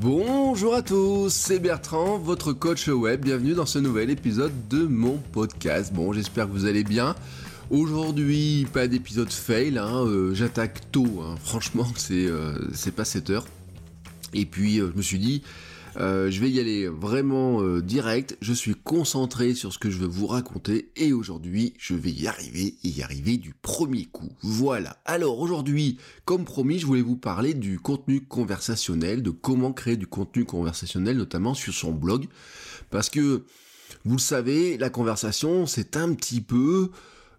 Bonjour à tous, c'est Bertrand, votre coach web. Bienvenue dans ce nouvel épisode de mon podcast. Bon, j'espère que vous allez bien. Aujourd'hui, pas d'épisode fail, hein, euh, j'attaque tôt, hein. franchement, c'est euh, pas 7 heures. Et puis, euh, je me suis dit, euh, je vais y aller vraiment euh, direct, je suis concentré sur ce que je veux vous raconter et aujourd'hui je vais y arriver et y arriver du premier coup. Voilà. Alors aujourd'hui, comme promis, je voulais vous parler du contenu conversationnel, de comment créer du contenu conversationnel, notamment sur son blog. Parce que, vous le savez, la conversation, c'est un petit peu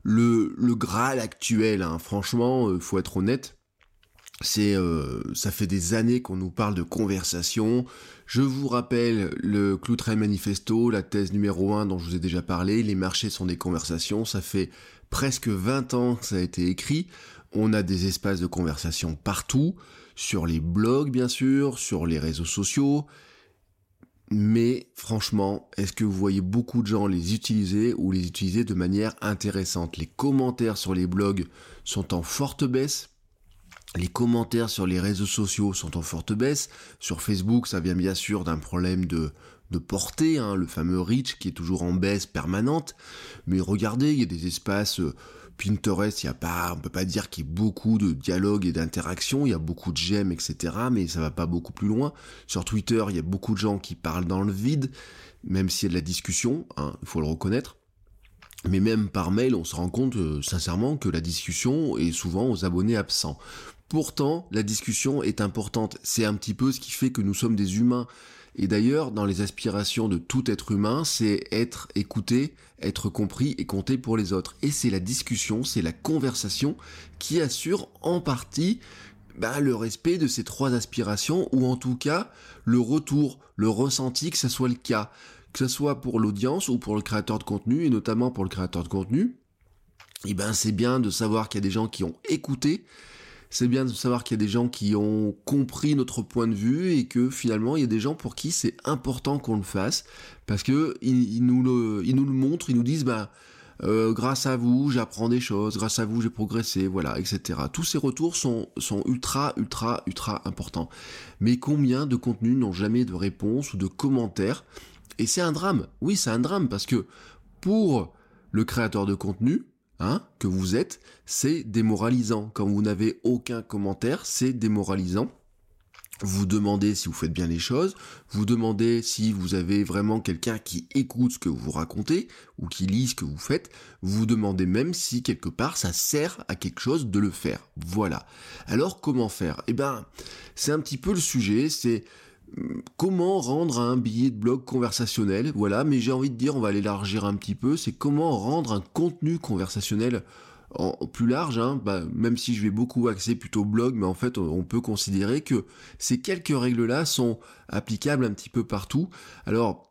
le, le Graal actuel. Hein. Franchement, il faut être honnête c'est, euh, ça fait des années qu'on nous parle de conversation. Je vous rappelle le Cloutrain Manifesto, la thèse numéro 1 dont je vous ai déjà parlé. Les marchés sont des conversations. Ça fait presque 20 ans que ça a été écrit. On a des espaces de conversation partout, sur les blogs bien sûr, sur les réseaux sociaux. Mais franchement, est-ce que vous voyez beaucoup de gens les utiliser ou les utiliser de manière intéressante? Les commentaires sur les blogs sont en forte baisse les commentaires sur les réseaux sociaux sont en forte baisse. Sur Facebook, ça vient bien sûr d'un problème de, de portée, hein, le fameux reach qui est toujours en baisse permanente. Mais regardez, il y a des espaces euh, Pinterest, il y a pas, on peut pas dire qu'il y ait beaucoup de dialogue et d'interaction, il y a beaucoup de j'aime, etc. Mais ça va pas beaucoup plus loin. Sur Twitter, il y a beaucoup de gens qui parlent dans le vide, même s'il y a de la discussion, hein, il faut le reconnaître. Mais même par mail, on se rend compte euh, sincèrement que la discussion est souvent aux abonnés absents. Pourtant, la discussion est importante. C'est un petit peu ce qui fait que nous sommes des humains. Et d'ailleurs, dans les aspirations de tout être humain, c'est être écouté, être compris et compter pour les autres. Et c'est la discussion, c'est la conversation qui assure en partie bah, le respect de ces trois aspirations, ou en tout cas le retour, le ressenti que ça soit le cas. Que ce soit pour l'audience ou pour le créateur de contenu, et notamment pour le créateur de contenu, eh ben c'est bien de savoir qu'il y a des gens qui ont écouté, c'est bien de savoir qu'il y a des gens qui ont compris notre point de vue et que finalement il y a des gens pour qui c'est important qu'on le fasse parce que ils, nous le, ils nous le montrent, ils nous disent bah euh, grâce à vous j'apprends des choses, grâce à vous j'ai progressé, voilà, etc. Tous ces retours sont, sont ultra, ultra, ultra importants. Mais combien de contenus n'ont jamais de réponse ou de commentaires? Et c'est un drame. Oui, c'est un drame parce que pour le créateur de contenu, Hein, que vous êtes, c'est démoralisant. Quand vous n'avez aucun commentaire, c'est démoralisant. Vous demandez si vous faites bien les choses, vous demandez si vous avez vraiment quelqu'un qui écoute ce que vous racontez ou qui lit ce que vous faites, vous demandez même si quelque part ça sert à quelque chose de le faire. Voilà. Alors comment faire? Eh ben, c'est un petit peu le sujet, c'est comment rendre un billet de blog conversationnel, voilà, mais j'ai envie de dire, on va l'élargir un petit peu, c'est comment rendre un contenu conversationnel en, plus large, hein, bah, même si je vais beaucoup axer plutôt blog, mais en fait on peut considérer que ces quelques règles-là sont applicables un petit peu partout. Alors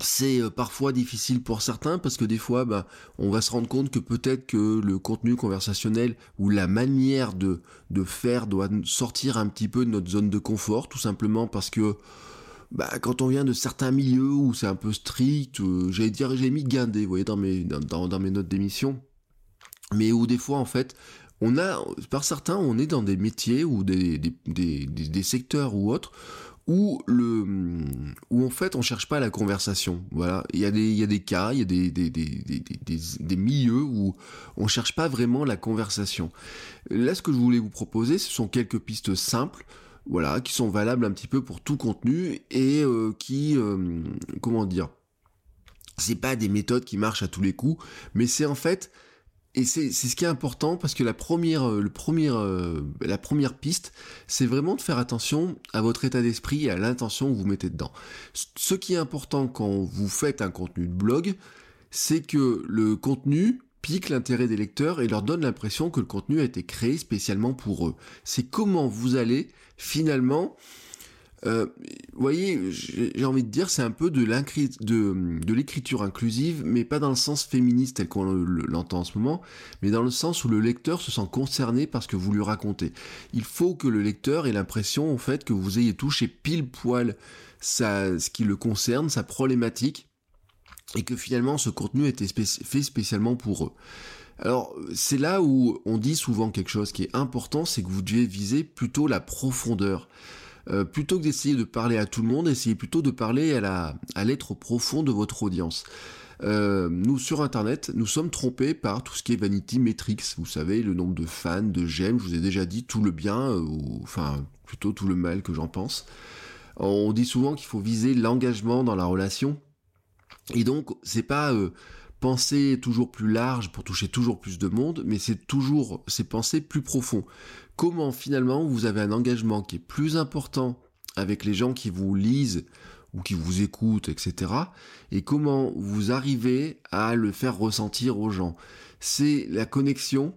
c'est euh, parfois difficile pour certains parce que des fois, bah, on va se rendre compte que peut-être que le contenu conversationnel ou la manière de, faire doit sortir un petit peu de notre zone de confort, tout simplement parce que bah, quand on vient de certains milieux où c'est un peu strict, euh, j'allais j'ai mis guindé, vous voyez, dans mes, dans, mes notes d'émission, mais où des fois, en fait, on a, par certains, on est dans des métiers ou des secteurs ou autres où le où en fait on cherche pas la conversation. Voilà. Il y a des il y a des cas il y a des des, des, des, des, milieux où on cherche pas vraiment la conversation. Là ce que je voulais vous proposer ce sont quelques pistes simples voilà qui sont valables un petit peu pour tout contenu et euh, qui euh, comment dire c'est pas des méthodes qui marchent à tous les coups mais c'est en fait et c'est ce qui est important parce que la première, euh, le premier, euh, la première piste, c'est vraiment de faire attention à votre état d'esprit et à l'intention que vous mettez dedans. Ce qui est important quand vous faites un contenu de blog, c'est que le contenu pique l'intérêt des lecteurs et leur donne l'impression que le contenu a été créé spécialement pour eux. C'est comment vous allez finalement euh, vous voyez, j'ai envie de dire, c'est un peu de l'écriture inclusive, mais pas dans le sens féministe tel qu'on l'entend en ce moment, mais dans le sens où le lecteur se sent concerné par ce que vous lui racontez. Il faut que le lecteur ait l'impression, en fait, que vous ayez touché pile poil ce qui le concerne, sa problématique, et que finalement ce contenu a été fait spécialement pour eux. Alors c'est là où on dit souvent quelque chose qui est important, c'est que vous devez viser plutôt la profondeur. Euh, plutôt que d'essayer de parler à tout le monde, essayez plutôt de parler à la à l'être profond de votre audience. Euh, nous sur internet, nous sommes trompés par tout ce qui est vanity metrics. Vous savez, le nombre de fans, de j'aime. Je vous ai déjà dit tout le bien, euh, ou enfin plutôt tout le mal que j'en pense. On dit souvent qu'il faut viser l'engagement dans la relation. Et donc, c'est pas penser toujours plus large pour toucher toujours plus de monde, mais c'est toujours, c'est penser plus profond. Comment finalement vous avez un engagement qui est plus important avec les gens qui vous lisent ou qui vous écoutent, etc. Et comment vous arrivez à le faire ressentir aux gens? C'est la connexion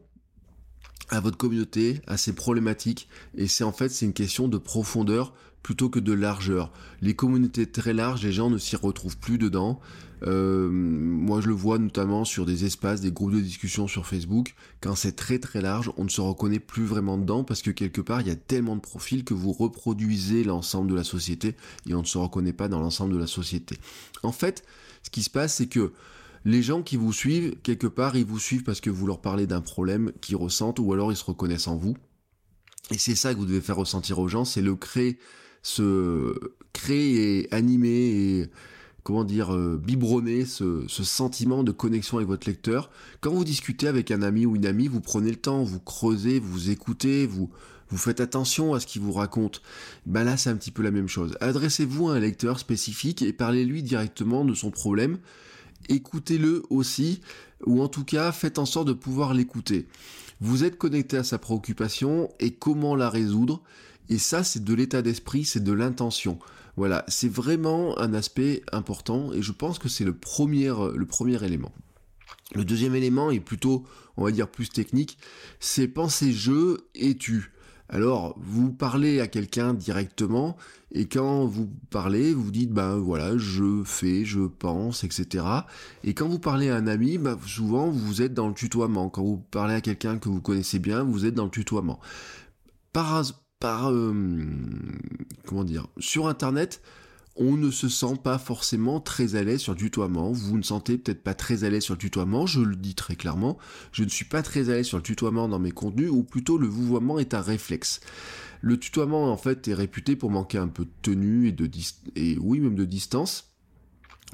à votre communauté, à ses problématiques, et c'est en fait c'est une question de profondeur plutôt que de largeur. Les communautés très larges, les gens ne s'y retrouvent plus dedans. Euh, moi, je le vois notamment sur des espaces, des groupes de discussion sur Facebook. Quand c'est très très large, on ne se reconnaît plus vraiment dedans parce que quelque part, il y a tellement de profils que vous reproduisez l'ensemble de la société et on ne se reconnaît pas dans l'ensemble de la société. En fait, ce qui se passe, c'est que les gens qui vous suivent, quelque part, ils vous suivent parce que vous leur parlez d'un problème qu'ils ressentent ou alors ils se reconnaissent en vous. Et c'est ça que vous devez faire ressentir aux gens, c'est le créer, se créer et animer et comment dire, euh, biberonner ce, sentiment de connexion avec votre lecteur. Quand vous discutez avec un ami ou une amie, vous prenez le temps, vous creusez, vous écoutez, vous, vous faites attention à ce qu'il vous raconte. Ben là, c'est un petit peu la même chose. Adressez-vous à un lecteur spécifique et parlez-lui directement de son problème. Écoutez-le aussi, ou en tout cas, faites en sorte de pouvoir l'écouter. Vous êtes connecté à sa préoccupation et comment la résoudre. Et ça, c'est de l'état d'esprit, c'est de l'intention. Voilà, c'est vraiment un aspect important et je pense que c'est le premier, le premier élément. Le deuxième élément est plutôt, on va dire, plus technique, c'est penser je et tu. Alors, vous parlez à quelqu'un directement, et quand vous parlez, vous dites, ben voilà, je fais, je pense, etc. Et quand vous parlez à un ami, ben, souvent, vous êtes dans le tutoiement. Quand vous parlez à quelqu'un que vous connaissez bien, vous êtes dans le tutoiement. Par, par euh, comment dire sur internet on ne se sent pas forcément très à l'aise sur le tutoiement. Vous ne sentez peut-être pas très à l'aise sur le tutoiement, je le dis très clairement. Je ne suis pas très à l'aise sur le tutoiement dans mes contenus, ou plutôt le vouvoiement est un réflexe. Le tutoiement, en fait, est réputé pour manquer un peu de tenue et de et oui, même de distance.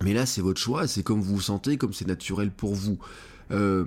Mais là, c'est votre choix, c'est comme vous vous sentez, comme c'est naturel pour vous. Euh,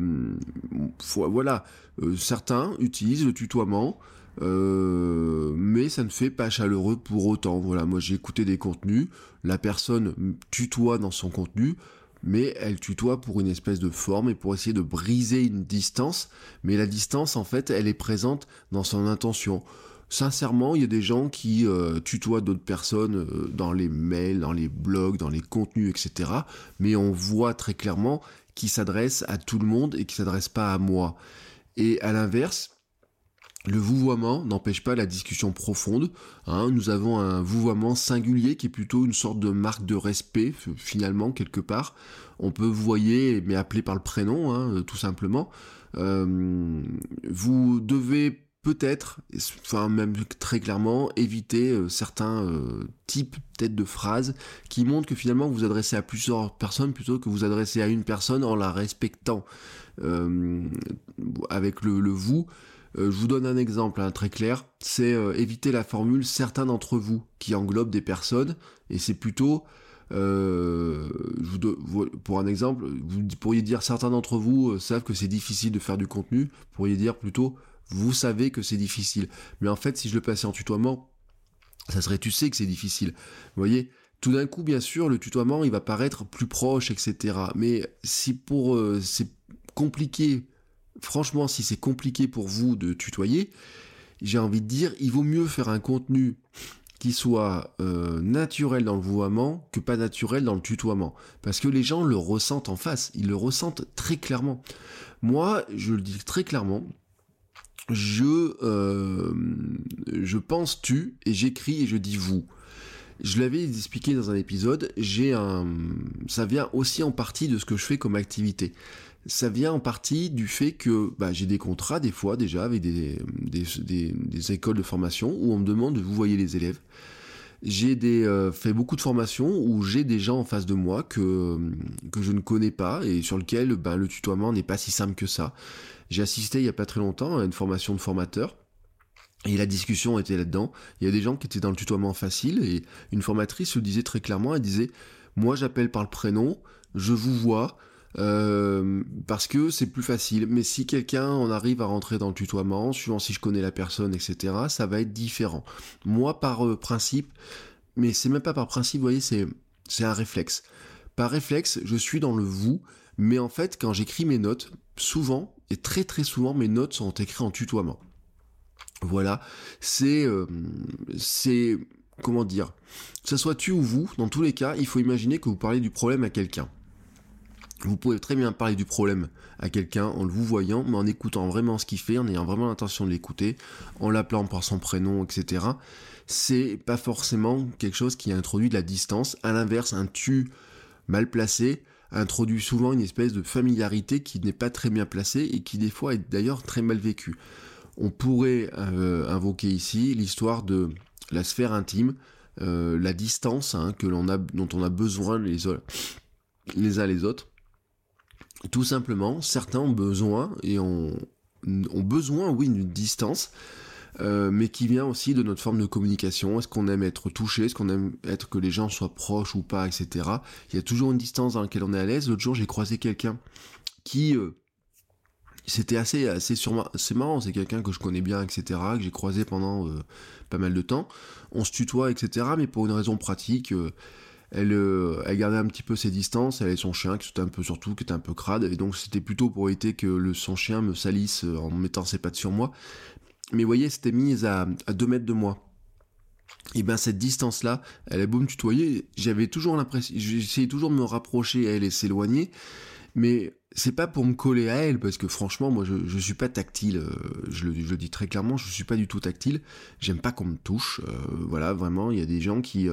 voilà, euh, certains utilisent le tutoiement euh, mais ça ne fait pas chaleureux pour autant. Voilà, moi j'ai écouté des contenus, la personne tutoie dans son contenu, mais elle tutoie pour une espèce de forme et pour essayer de briser une distance, mais la distance en fait elle est présente dans son intention. Sincèrement, il y a des gens qui euh, tutoient d'autres personnes euh, dans les mails, dans les blogs, dans les contenus, etc. Mais on voit très clairement qu'ils s'adressent à tout le monde et qu'ils s'adressent pas à moi. Et à l'inverse, le vouvoiement n'empêche pas la discussion profonde. Hein. Nous avons un vouvoiement singulier qui est plutôt une sorte de marque de respect, finalement, quelque part. On peut voyer, mais appeler par le prénom, hein, tout simplement. Euh, vous devez peut-être, enfin même très clairement, éviter euh, certains euh, types peut-être de phrases qui montrent que finalement vous vous adressez à plusieurs personnes plutôt que vous adressez à une personne en la respectant. avec le, vous, euh, je vous donne un exemple hein, très clair, c'est euh, éviter la formule certains d'entre vous qui englobe des personnes, et c'est plutôt, euh, pour un exemple, vous pourriez dire certains d'entre vous savent que c'est difficile de faire du contenu, vous pourriez dire plutôt vous savez que c'est difficile. Mais en fait, si je le passais en tutoiement, ça serait tu sais que c'est difficile. Vous voyez tout d'un coup, bien sûr, le tutoiement, il va paraître plus proche, etc. Mais si pour c'est compliqué franchement, si c'est compliqué pour vous de tutoyer, j'ai envie de dire, il vaut mieux faire un contenu qui soit euh, naturel dans le vouvoiement que pas naturel dans le tutoiement. Parce que les gens le ressentent en face, ils le ressentent très clairement. Moi, je le dis très clairement, je, euh, je pense tu et j'écris et je dis vous. Je l'avais expliqué dans un épisode, j'ai un, ça vient aussi en partie de ce que je fais comme activité. Ça vient en partie du fait que bah, j'ai des contrats des fois déjà avec des, écoles de formation où on me demande de vous voyez les élèves. J'ai euh, fait beaucoup de formations où j'ai des gens en face de moi que, je ne connais pas et sur lequel ben, le tutoiement n'est pas si simple que ça. J'ai assisté il y a pas très longtemps à une formation de formateur et la discussion était là-dedans. Il y a des gens qui étaient dans le tutoiement facile et une formatrice le disait très clairement, elle disait moi j'appelle par le prénom, je vous vois, euh, parce que c'est plus facile. Mais si quelqu'un en arrive à rentrer dans le tutoiement, suivant si je connais la personne, etc., ça va être différent. Moi, par euh, principe, mais c'est même pas par principe, vous voyez, c'est un réflexe. Par réflexe, je suis dans le vous, mais en fait, quand j'écris mes notes, souvent et très très souvent, mes notes sont écrites en tutoiement. Voilà, c'est euh, c'est comment dire, que ce soit tu ou vous, dans tous les cas, il faut imaginer que vous parlez du problème à quelqu'un. Vous pouvez très bien parler du problème à quelqu'un en le vous voyant, mais en écoutant vraiment ce qu'il fait, en ayant vraiment l'intention de l'écouter, en l'appelant par son prénom, etc. C'est pas forcément quelque chose qui introduit de la distance. À l'inverse, un tu mal placé introduit souvent une espèce de familiarité qui n'est pas très bien placée et qui des fois est d'ailleurs très mal vécue. On pourrait euh, invoquer ici l'histoire de la sphère intime, euh, la distance hein, que l'on a, dont on a besoin les, les uns les autres tout simplement, certains ont besoin, et ont, ont besoin, oui, d'une distance, euh, mais qui vient aussi de notre forme de communication. Est-ce qu'on aime être touché? Est-ce qu'on aime être que les gens soient proches ou pas, etc. Il y a toujours une distance dans laquelle on est à l'aise. L'autre jour, j'ai croisé quelqu'un qui... Euh, c'était assez assez sûrement c'est marrant c'est quelqu'un que je connais bien etc que j'ai croisé pendant euh, pas mal de temps on se tutoie etc mais pour une raison pratique elle, euh, elle gardait un petit peu ses distances, elle avait son chien qui était un peu surtout, qui était un peu crade, et donc c'était plutôt pour éviter que le, son chien me salisse euh, en mettant ses pattes sur moi. Mais vous voyez, c'était mise à, à 2 mètres de moi. Et ben cette distance-là, elle a beau me tutoyer, j'avais toujours l'impression, j'essayais toujours de me rapprocher à elle et s'éloigner, mais c'est pas pour me coller à elle, parce que franchement, moi, je, je suis pas tactile. Euh, je le, dis très clairement, je suis pas du tout tactile. J'aime pas qu'on me touche. Voilà, vraiment, il y a des gens qui,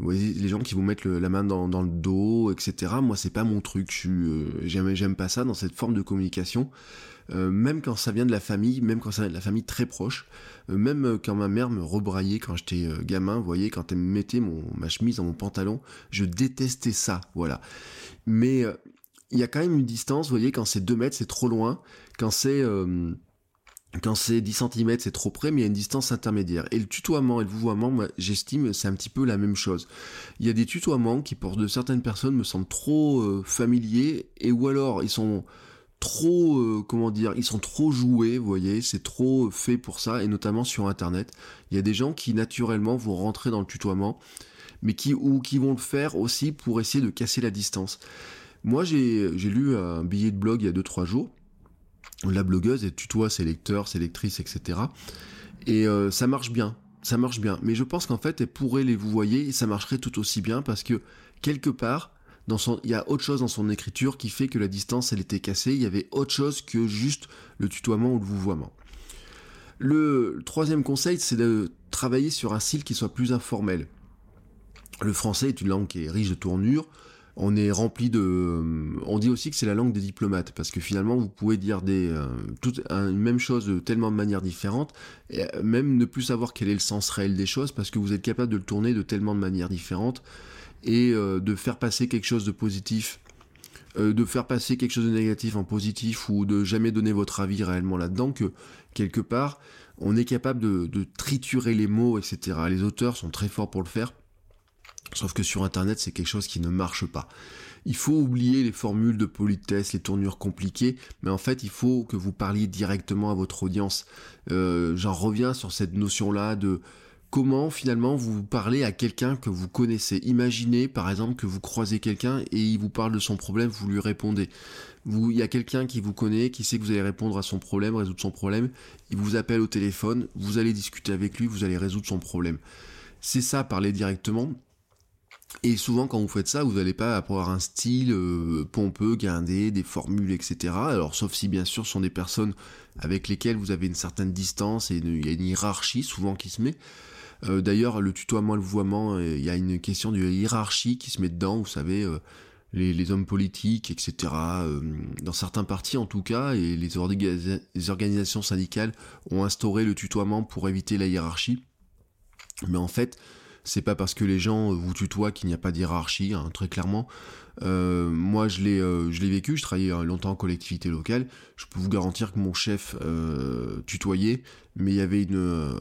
les gens qui vous mettent la main dans, le dos, etc. Moi, c'est pas mon truc. Je j'aime pas ça dans cette forme de communication. même quand ça vient de la famille, même quand ça vient de la famille très proche, même quand ma mère me rebraillait quand j'étais gamin, vous voyez, quand elle me mettait ma chemise dans mon pantalon, je détestais ça, voilà. Mais il y a quand même une distance, vous voyez, quand c'est 2 mètres, c'est trop loin, quand c'est euh, quand c'est 10 cm, c'est trop près, mais il y a une distance intermédiaire. Et le tutoiement et le vouvoiement, moi, j'estime, c'est un petit peu la même chose. Il y a des tutoiements qui, pour certaines personnes, me semblent trop euh, familiers, et ou alors, ils sont trop, euh, comment dire, ils sont trop joués, vous voyez, c'est trop fait pour ça, et notamment sur Internet. Il y a des gens qui, naturellement, vont rentrer dans le tutoiement, mais qui vont le faire aussi pour essayer de casser la distance. Moi, j'ai lu un billet de blog il y a 2-3 jours. La blogueuse, elle tutoie ses lecteurs, ses lectrices, etc. Et euh, ça marche bien. Ça marche bien. Mais je pense qu'en fait, elle pourrait les vous voyez et ça marcherait tout aussi bien parce que quelque part, dans son, il y a autre chose dans son écriture qui fait que la distance, elle était cassée. Il y avait autre chose que juste le tutoiement ou le vouvoiement. Le troisième conseil, c'est de travailler sur un style qui soit plus informel. Le français est une langue qui est riche de tournures on est rempli de. On dit aussi que c'est la langue des diplomates parce que finalement vous pouvez dire des euh, une même chose de tellement de manières différentes, et euh, même ne plus savoir quel est le sens réel des choses parce que vous êtes capable de le tourner de tellement de manières différentes et euh, de faire passer quelque chose de positif, de faire passer quelque chose de négatif en positif ou de jamais donner votre avis réellement là-dedans que quelque part on est capable de, de triturer les mots, etc. Les auteurs sont très forts pour le faire Sauf que sur Internet, c'est quelque chose qui ne marche pas. Il faut oublier les formules de politesse, les tournures compliquées, mais en fait, il faut que vous parliez directement à votre audience. Euh, j'en reviens sur cette notion-là de comment finalement vous parlez à quelqu'un que vous connaissez. Imaginez par exemple que vous croisez quelqu'un et il vous parle de son problème, vous lui répondez. Il y a quelqu'un qui vous connaît, qui sait que vous allez répondre à son problème, résoudre son problème, il vous appelle au téléphone, vous allez discuter avec lui, vous allez résoudre son problème c'est ça, parler directement. Et souvent, quand vous faites ça, vous n'allez pas avoir un style euh, pompeux, guindé, des formules, etc. Alors, sauf si, bien sûr, ce sont des personnes avec lesquelles vous avez une certaine distance et il y a une hiérarchie souvent qui se met. Euh, d'ailleurs, le tutoiement, le vouvoiement, euh, il y a une question de hiérarchie qui se met dedans, vous savez, les, hommes politiques, etc. dans certains partis, en tout cas, et les, les organisations syndicales ont instauré le tutoiement pour éviter la hiérarchie. Mais en fait, c'est pas parce que les gens vous tutoient qu'il n'y a pas d'hierarchie, hein, très clairement. Euh, moi, je l'ai, euh, je l'ai vécu. Je travaillais euh, longtemps en collectivité locale. Je peux vous garantir que mon chef tutoyait, mais il y avait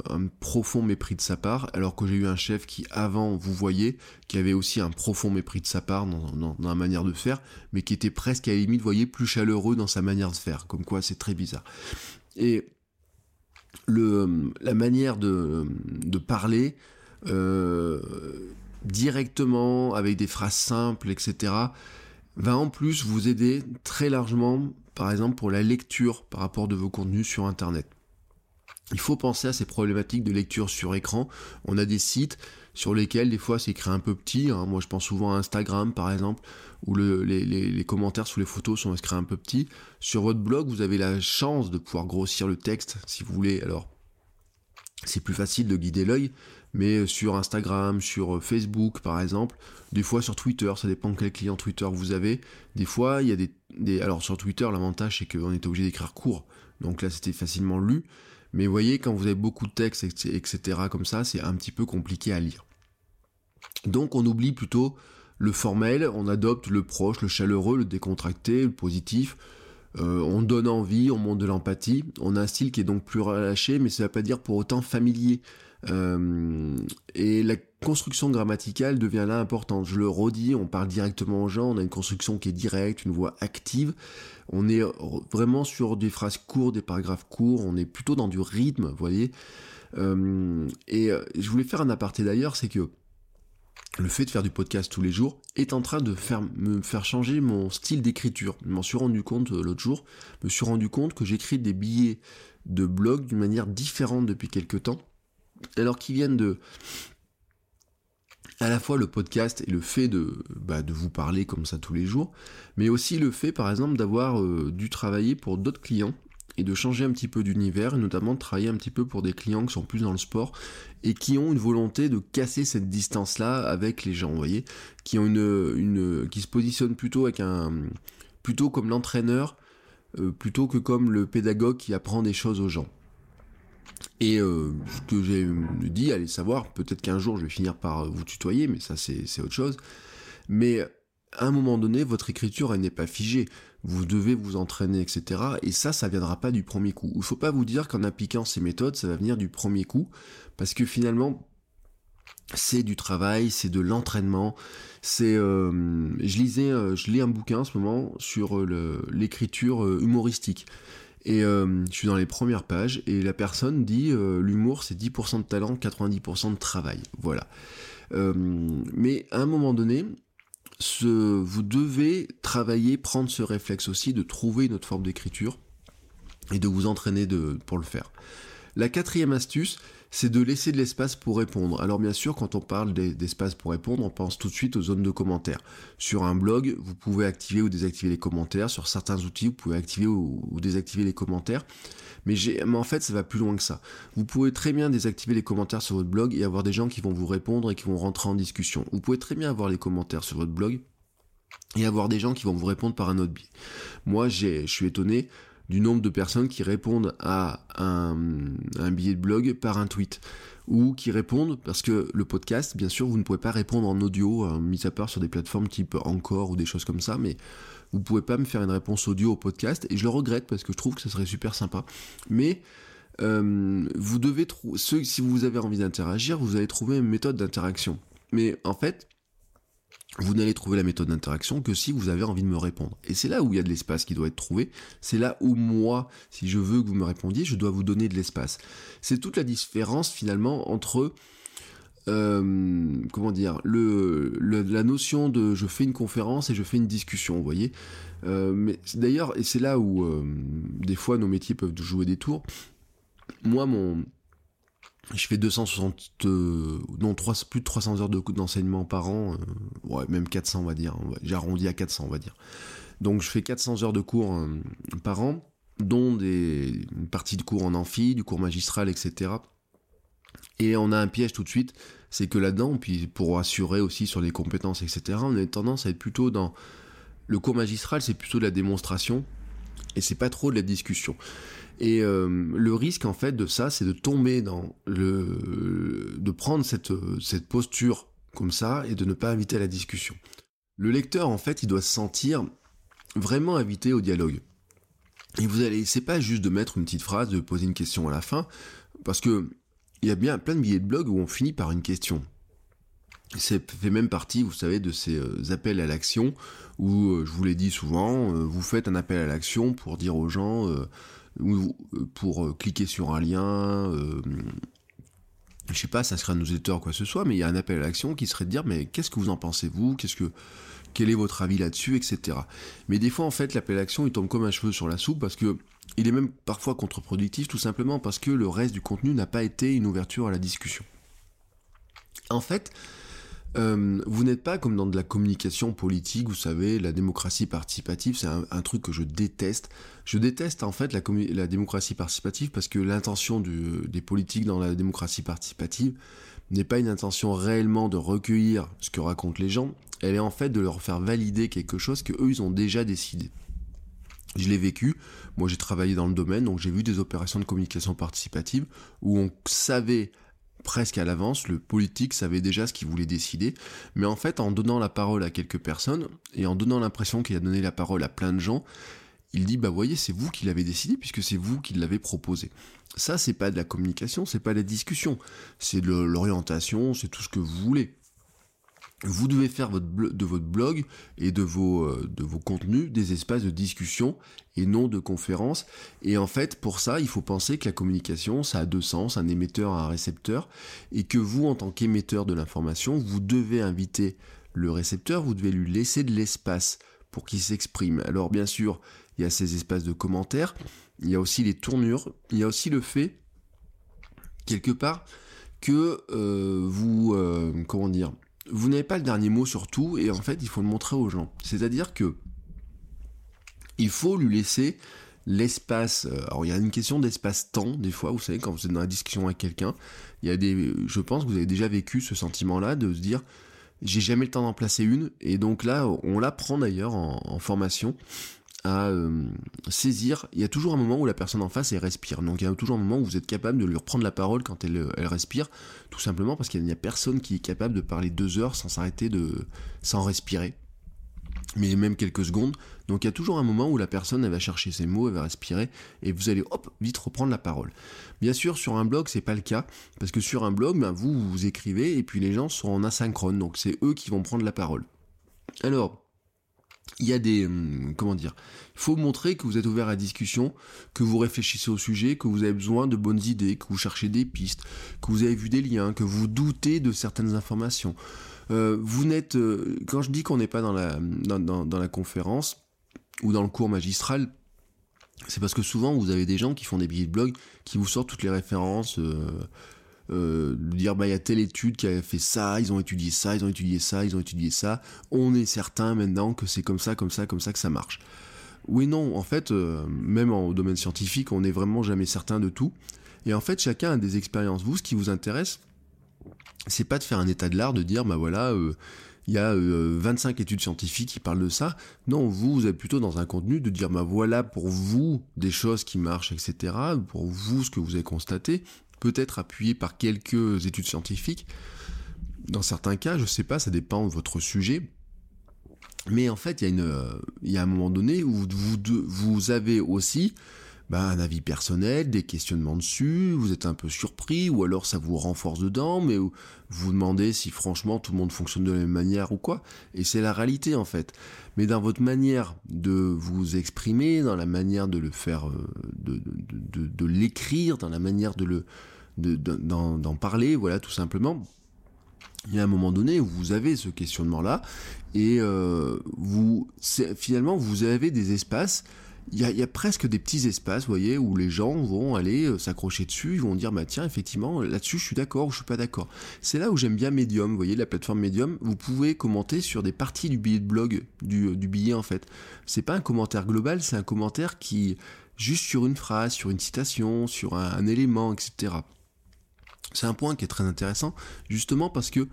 un profond mépris de sa part. Alors que j'ai eu un chef qui, avant, vous voyez, qui avait aussi un profond mépris de sa part dans, dans, la manière de faire, mais qui était presque à la limite, vous voyez, plus chaleureux dans sa manière de faire. Comme quoi, c'est très bizarre. Et le, la manière de, de parler, euh, directement, avec des phrases simples, etc., va en plus vous aider très largement, par exemple, pour la lecture par rapport de vos contenus sur Internet. Il faut penser à ces problématiques de lecture sur écran. On a des sites sur lesquels des fois c'est écrit un peu petit. Hein. Moi je pense souvent à Instagram par exemple, où les, les, commentaires sous les photos sont écrits un peu petits. Sur votre blog, vous avez la chance de pouvoir grossir le texte si vous voulez. Alors c'est plus facile de guider l'œil, mais sur Instagram, sur Facebook par exemple, des fois sur Twitter, ça dépend quel client Twitter vous avez. Des fois, il y a des, alors sur Twitter, l'avantage c'est qu'on était obligé d'écrire court, donc là c'était facilement lu. Mais vous voyez, quand vous avez beaucoup de texte, etc. comme ça, c'est un petit peu compliqué à lire. Donc on oublie plutôt le formel, on adopte le proche, le chaleureux, le décontracté, le positif. Euh, on donne envie, on montre de l'empathie. On a un style qui est donc plus relâché, mais ça ne veut pas dire pour autant familier. Euh, et la construction grammaticale devient là importante. Je le redis, on parle directement aux gens, on a une construction qui est directe, une voix active. On est vraiment sur des phrases courtes, des paragraphes courts, on est plutôt dans du rythme, vous voyez. Euh, et je voulais faire un aparté d'ailleurs, c'est que le fait de faire du podcast tous les jours est en train de faire, me faire changer mon style d'écriture. Je m'en suis rendu compte euh, l'autre jour, je me suis rendu compte que j'écris des billets de blog d'une manière différente depuis quelques temps, alors qu'ils viennent de à la fois le podcast et le fait de, bah, de vous parler comme ça tous les jours, mais aussi le fait par exemple d'avoir euh, dû travailler pour d'autres clients et de changer un petit peu d'univers, notamment de travailler un petit peu pour des clients qui sont plus dans le sport et qui ont une volonté de casser cette distance-là avec les gens, vous voyez, qui ont une, une, qui se positionnent plutôt avec un, plutôt comme l'entraîneur, euh, plutôt que comme le pédagogue qui apprend des choses aux gens. Et euh, ce que j'ai dit, allez savoir, peut-être qu'un jour je vais finir par vous tutoyer, mais ça c'est autre chose. Mais à un moment donné, votre écriture, n'est pas figée. Vous devez vous entraîner, etc. Et ça, ça viendra pas du premier coup. Il ne faut pas vous dire qu'en appliquant ces méthodes, ça va venir du premier coup. Parce que finalement, c'est du travail, c'est de l'entraînement. C'est, euh, je lisais, euh, je lis un bouquin en ce moment sur euh, l'écriture humoristique. Et je suis dans les premières pages et la personne dit l'humour c'est 10% de talent, 90% de travail. Voilà. mais à un moment donné, vous devez travailler, prendre ce réflexe aussi de trouver une autre forme d'écriture et de vous entraîner pour le faire. La quatrième astuce, c'est de laisser de l'espace pour répondre. Alors bien sûr, quand on parle d'espace pour répondre, on pense tout de suite aux zones de commentaires. Sur un blog, vous pouvez activer ou désactiver les commentaires. Sur certains outils, vous pouvez activer ou désactiver les commentaires. Mais, en fait, ça va plus loin que ça. Vous pouvez très bien désactiver les commentaires sur votre blog et avoir des gens qui vont vous répondre et qui vont rentrer en discussion. Vous pouvez très bien avoir les commentaires sur votre blog et avoir des gens qui vont vous répondre par un autre biais. Moi, je suis étonné du nombre de personnes qui répondent à un, billet de blog par un tweet ou qui répondent parce que le podcast, bien sûr, vous ne pouvez pas répondre en audio, mis à part sur des plateformes type Encore ou des choses comme ça, mais vous pouvez pas me faire une réponse audio au podcast et je le regrette parce que je trouve que ce serait super sympa. Mais euh, vous devez trouver, si vous avez envie d'interagir, vous allez trouver une méthode d'interaction. Mais en fait, vous n'allez trouver la méthode d'interaction que si vous avez envie de me répondre. Et c'est là où il y a de l'espace qui doit être trouvé. C'est là où moi, si je veux que vous me répondiez, je dois vous donner de l'espace. C'est toute la différence finalement entre euh, comment dire, le, la notion de je fais une conférence et je fais une discussion, vous voyez. Euh, mais d'ailleurs, et c'est là où euh, des fois nos métiers peuvent jouer des tours. Moi, mon, je fais 260, euh, non, 3, plus de 300 heures d'enseignement par an, euh, ouais, même 400 on va dire, j'ai arrondi à 400 on va dire. Donc je fais 400 heures de cours euh, par an, dont des, une partie de cours en amphi, du cours magistral, etc. Et on a un piège tout de suite, c'est que là-dedans, puis pour assurer aussi sur les compétences, etc., on a tendance à être plutôt dans... Le cours magistral, c'est plutôt de la démonstration, et c'est pas trop de la discussion. Et euh, le risque en fait de ça, c'est de tomber dans le, de prendre cette cette posture comme ça et de ne pas inviter à la discussion. Le lecteur en fait, il doit se sentir vraiment invité au dialogue. Et vous allez, c'est pas juste de mettre une petite phrase, de poser une question à la fin, parce que il y a bien plein de billets de blog où on finit par une question. C'est fait même partie, vous savez, de ces euh, appels à l'action où, euh, je vous l'ai dit souvent, vous faites un appel à l'action pour dire aux gens, euh, pour euh, cliquer sur un lien, euh, je sais pas, ça serait un newsletter ou quoi que ce soit, mais il y a un appel à l'action qui serait de dire mais qu'est-ce que vous en pensez vous? Qu'est-ce que quel est votre avis là-dessus, etc. Mais des fois en fait l'appel à l'action il tombe comme un cheveu sur la soupe parce que il est même parfois contre-productif tout simplement parce que le reste du contenu n'a pas été une ouverture à la discussion. En fait, euh, vous n'êtes pas comme dans de la communication politique, vous savez, la démocratie participative, c'est un, truc que je déteste. Je déteste en fait la, la démocratie participative parce que l'intention des politiques dans la démocratie participative n'est pas une intention réellement de recueillir ce que racontent les gens, elle est en fait de leur faire valider quelque chose que eux ils ont déjà décidé. Je l'ai vécu, moi j'ai travaillé dans le domaine, donc j'ai vu des opérations de communication participative où on savait presque à l'avance, le politique savait déjà ce qu'il voulait décider, mais en fait en donnant la parole à quelques personnes, et en donnant l'impression qu'il a donné la parole à plein de gens, il dit bah voyez c'est vous qui l'avez décidé puisque c'est vous qui l'avez proposé. Ça c'est pas de la communication, c'est pas de la discussion, c'est de l'orientation, c'est tout ce que vous voulez vous devez faire de votre blog et de vos, euh, de vos contenus des espaces de discussion et non de conférences. Et en fait, pour ça, il faut penser que la communication, ça a deux sens, un émetteur et un récepteur, et que vous, en tant qu'émetteur de l'information, vous devez inviter le récepteur, vous devez lui laisser de l'espace pour qu'il s'exprime. Alors bien sûr, il y a ces espaces de commentaires, il y a aussi les tournures, il y a aussi le fait, quelque part, que euh, vous, euh, comment dire, vous n'avez pas le dernier mot sur tout et en fait il faut le montrer aux gens. C'est-à-dire que il faut lui laisser l'espace. Euh, alors il y a une question d'espace-temps des fois. Vous savez quand vous êtes dans la discussion avec quelqu'un, il y a des. Je pense que vous avez déjà vécu ce sentiment-là de se dire j'ai jamais le temps d'en placer une et donc là on l'apprend d'ailleurs en formation à euh, saisir. Il y a toujours un moment où la personne en face elle respire. Donc il y a toujours un moment où vous êtes capable de lui reprendre la parole quand elle, elle respire, tout simplement parce qu'il n'y a personne qui est capable de parler deux heures sans s'arrêter de, sans respirer. Mais même quelques secondes. Donc il y a toujours un moment où la personne elle va chercher ses mots, elle va respirer et vous allez hop vite reprendre la parole. Bien sûr sur un blog c'est pas le cas parce que sur un blog ben, vous vous écrivez et puis les gens sont en asynchrone donc c'est eux qui vont prendre la parole. Alors il y a des hum, comment dire il faut montrer que vous êtes ouvert à la discussion que vous réfléchissez au sujet que vous avez besoin de bonnes idées que vous cherchez des pistes que vous avez vu des liens que vous doutez de certaines informations. Euh, vous n'êtes euh, quand je dis qu'on n'est pas dans la conférence ou dans le cours magistral c'est parce que souvent vous avez des gens qui font des billets de blog qui vous sortent toutes les références euh, euh, dire bah il y a telle étude qui a fait ça, ils ont étudié ça, ils ont étudié ça, ils ont étudié ça. On est certain maintenant que c'est comme ça, comme ça, comme ça que ça marche. Oui non, en fait, euh, même en domaine scientifique, on n'est vraiment jamais certain de tout. Et en fait, chacun a des expériences. Vous, ce qui vous intéresse, c'est pas de faire un état de l'art, de dire bah voilà. Euh, il y a 25 études scientifiques qui parlent de ça. Non, vous, vous êtes plutôt dans un contenu de dire, bah voilà pour vous des choses qui marchent, etc. Pour vous, ce que vous avez constaté peut-être appuyé par quelques études scientifiques. Dans certains cas, je sais pas, ça dépend de votre sujet. Mais en fait, il y, a a un moment donné où vous, avez aussi bah, un avis personnel, des questionnements dessus, vous êtes un peu surpris, ou alors ça vous renforce dedans, mais vous vous demandez si franchement tout le monde fonctionne de la même manière ou quoi. Et c'est la réalité en fait. Mais dans votre manière de vous exprimer, dans la manière de le faire, euh, de, l'écrire, dans la manière de le d'en parler, voilà tout simplement. Il y a un moment donné où vous avez ce questionnement-là et euh, vous finalement vous avez des espaces il y, a, presque des petits espaces, vous voyez, où les gens vont aller euh, s'accrocher dessus, ils vont dire, bah tiens, effectivement, là-dessus, je suis d'accord ou je suis pas d'accord. C'est là où j'aime bien Medium, vous voyez, la plateforme Medium, vous pouvez commenter sur des parties du billet de blog, du, du billet en fait. C'est pas un commentaire global, c'est un commentaire qui, juste sur une phrase, sur une citation, sur un, élément, etc. C'est un point qui est très intéressant, justement parce que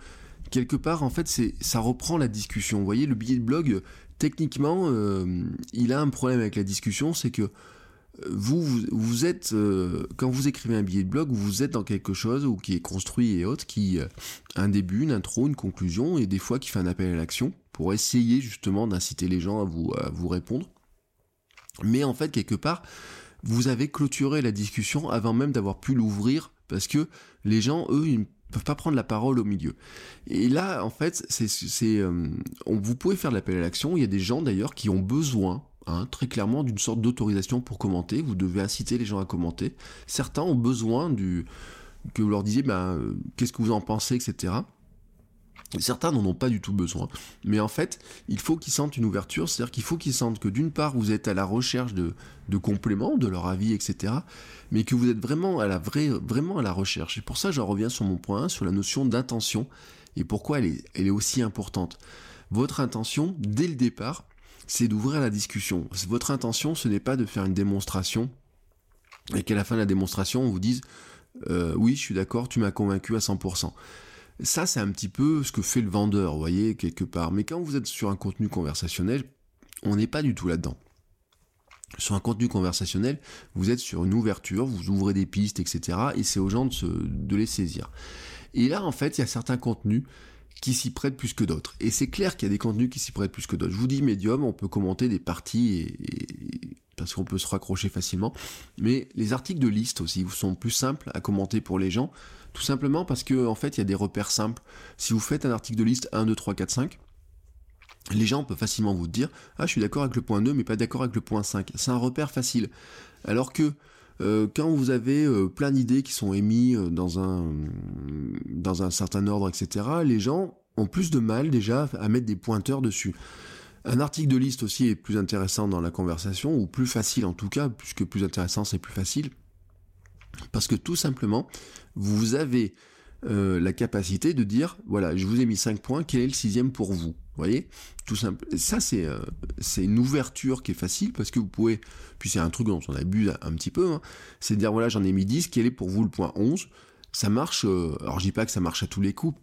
quelque part, en fait, ça reprend la discussion. Vous voyez, le billet de blog, techniquement, euh, il a un problème avec la discussion, c'est que euh, vous, vous, êtes, euh, quand vous écrivez un billet de blog, vous êtes dans quelque chose ou qui est construit et autres, qui a un début, une intro, une conclusion, et des fois qui fait un appel à l'action pour essayer justement d'inciter les gens à vous répondre. Mais en fait, quelque part, vous avez clôturé la discussion avant même d'avoir pu l'ouvrir, parce que les gens, eux, ils peuvent pas prendre la parole au milieu. Et là, en fait, c'est, c'est, euh, vous pouvez faire l'appel à l'action. Il y a des gens d'ailleurs qui ont besoin, hein, très clairement, d'une sorte d'autorisation pour commenter. Vous devez inciter les gens à commenter. Certains ont besoin du que vous leur disiez, ben, euh, qu'est-ce que vous en pensez, etc. Certains n'en ont pas du tout besoin. Mais en fait, il faut qu'ils sentent une ouverture, c'est-à-dire qu'il faut qu'ils sentent que d'une part, vous êtes à la recherche de, compléments, de leur avis, etc. Mais que vous êtes vraiment à la recherche. Et pour ça, j'en reviens sur mon point sur la notion d'intention et pourquoi elle est, elle est aussi importante. Votre intention, dès le départ, c'est d'ouvrir la discussion. Votre intention, ce n'est pas de faire une démonstration et qu'à la fin de la démonstration, on vous dise euh, oui, je suis d'accord, tu m'as convaincu à 100%. Ça, c'est un petit peu ce que fait le vendeur, vous voyez, quelque part. Mais quand vous êtes sur un contenu conversationnel, on n'est pas du tout là-dedans. Sur un contenu conversationnel, vous êtes sur une ouverture, vous ouvrez des pistes, etc. Et c'est aux gens de, les saisir. Et là, en fait, il y a certains contenus qui s'y prêtent plus que d'autres. Et c'est clair qu'il y a des contenus qui s'y prêtent plus que d'autres. Je vous dis médium, on peut commenter des parties parce qu'on peut se raccrocher facilement. Mais les articles de liste aussi sont plus simples à commenter pour les gens tout simplement parce que en fait, il y a des repères simples. Si vous faites un article de liste 1, 2, 3, 4, 5, les gens peuvent facilement vous dire Ah, je suis d'accord avec le point 2, mais pas d'accord avec le point 5. C'est un repère facile. Alors que euh, quand vous avez euh, plein d'idées qui sont émises euh, dans un, dans un certain ordre, etc., les gens ont plus de mal déjà à mettre des pointeurs dessus. Un article de liste aussi est plus intéressant dans la conversation, ou plus facile en tout cas, puisque plus intéressant c'est plus facile. Parce que tout simplement, vous avez euh, la capacité de dire, voilà, je vous ai mis 5 points, quel est le sixième pour vous voyez? Tout simple. Ça, c'est euh, c'est une ouverture qui est facile parce que vous pouvez, puis c'est un truc dont on abuse un petit peu, hein, c'est de dire, voilà, j'en ai mis 10, quel est pour vous le point 11 Ça marche, euh, alors je dis pas que ça marche à tous les coups,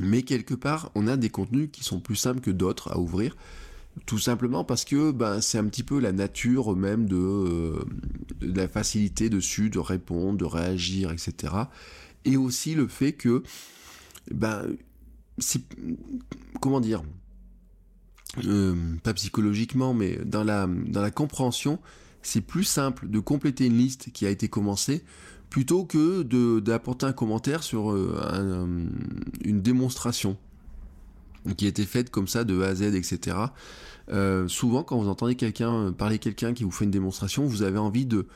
mais quelque part, on a des contenus qui sont plus simples que d'autres à ouvrir. Tout simplement parce que ben, c'est un petit peu la nature même de, de, la facilité dessus, de répondre, de réagir, etc. Et aussi le fait que, ben, c'est, comment dire, euh, pas psychologiquement, mais dans la, dans la compréhension, c'est plus simple de compléter une liste qui a été commencée plutôt que d'apporter un commentaire sur euh, une démonstration qui été faite comme ça de A à Z, etc. Euh, souvent, quand vous entendez quelqu'un parler quelqu'un qui vous fait une démonstration, vous avez envie de,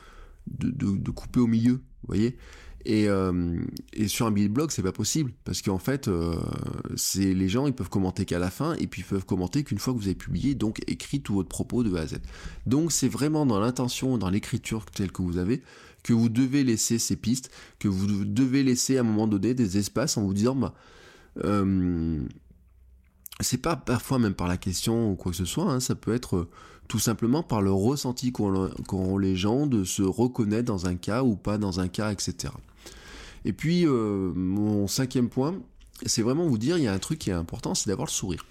de, de, couper au milieu, vous voyez et, euh, et, sur un billet blog, c'est pas possible parce qu'en fait, euh, les gens ils peuvent commenter qu'à la fin et puis ils peuvent commenter qu'une fois que vous avez publié, donc écrit tout votre propos de A à Z. Donc c'est vraiment dans l'intention, dans l'écriture telle que vous avez, que vous devez laisser ces pistes, que vous devez laisser à un moment donné des espaces en vous disant, bah, euh, c'est pas parfois même par la question ou quoi que ce soit, hein, ça peut être euh, tout simplement par le ressenti qu'ont les gens de se reconnaître dans un cas ou pas dans un cas, etc. Et puis, euh, mon cinquième point, c'est vraiment vous dire, il y a un truc qui est important, c'est d'avoir le sourire.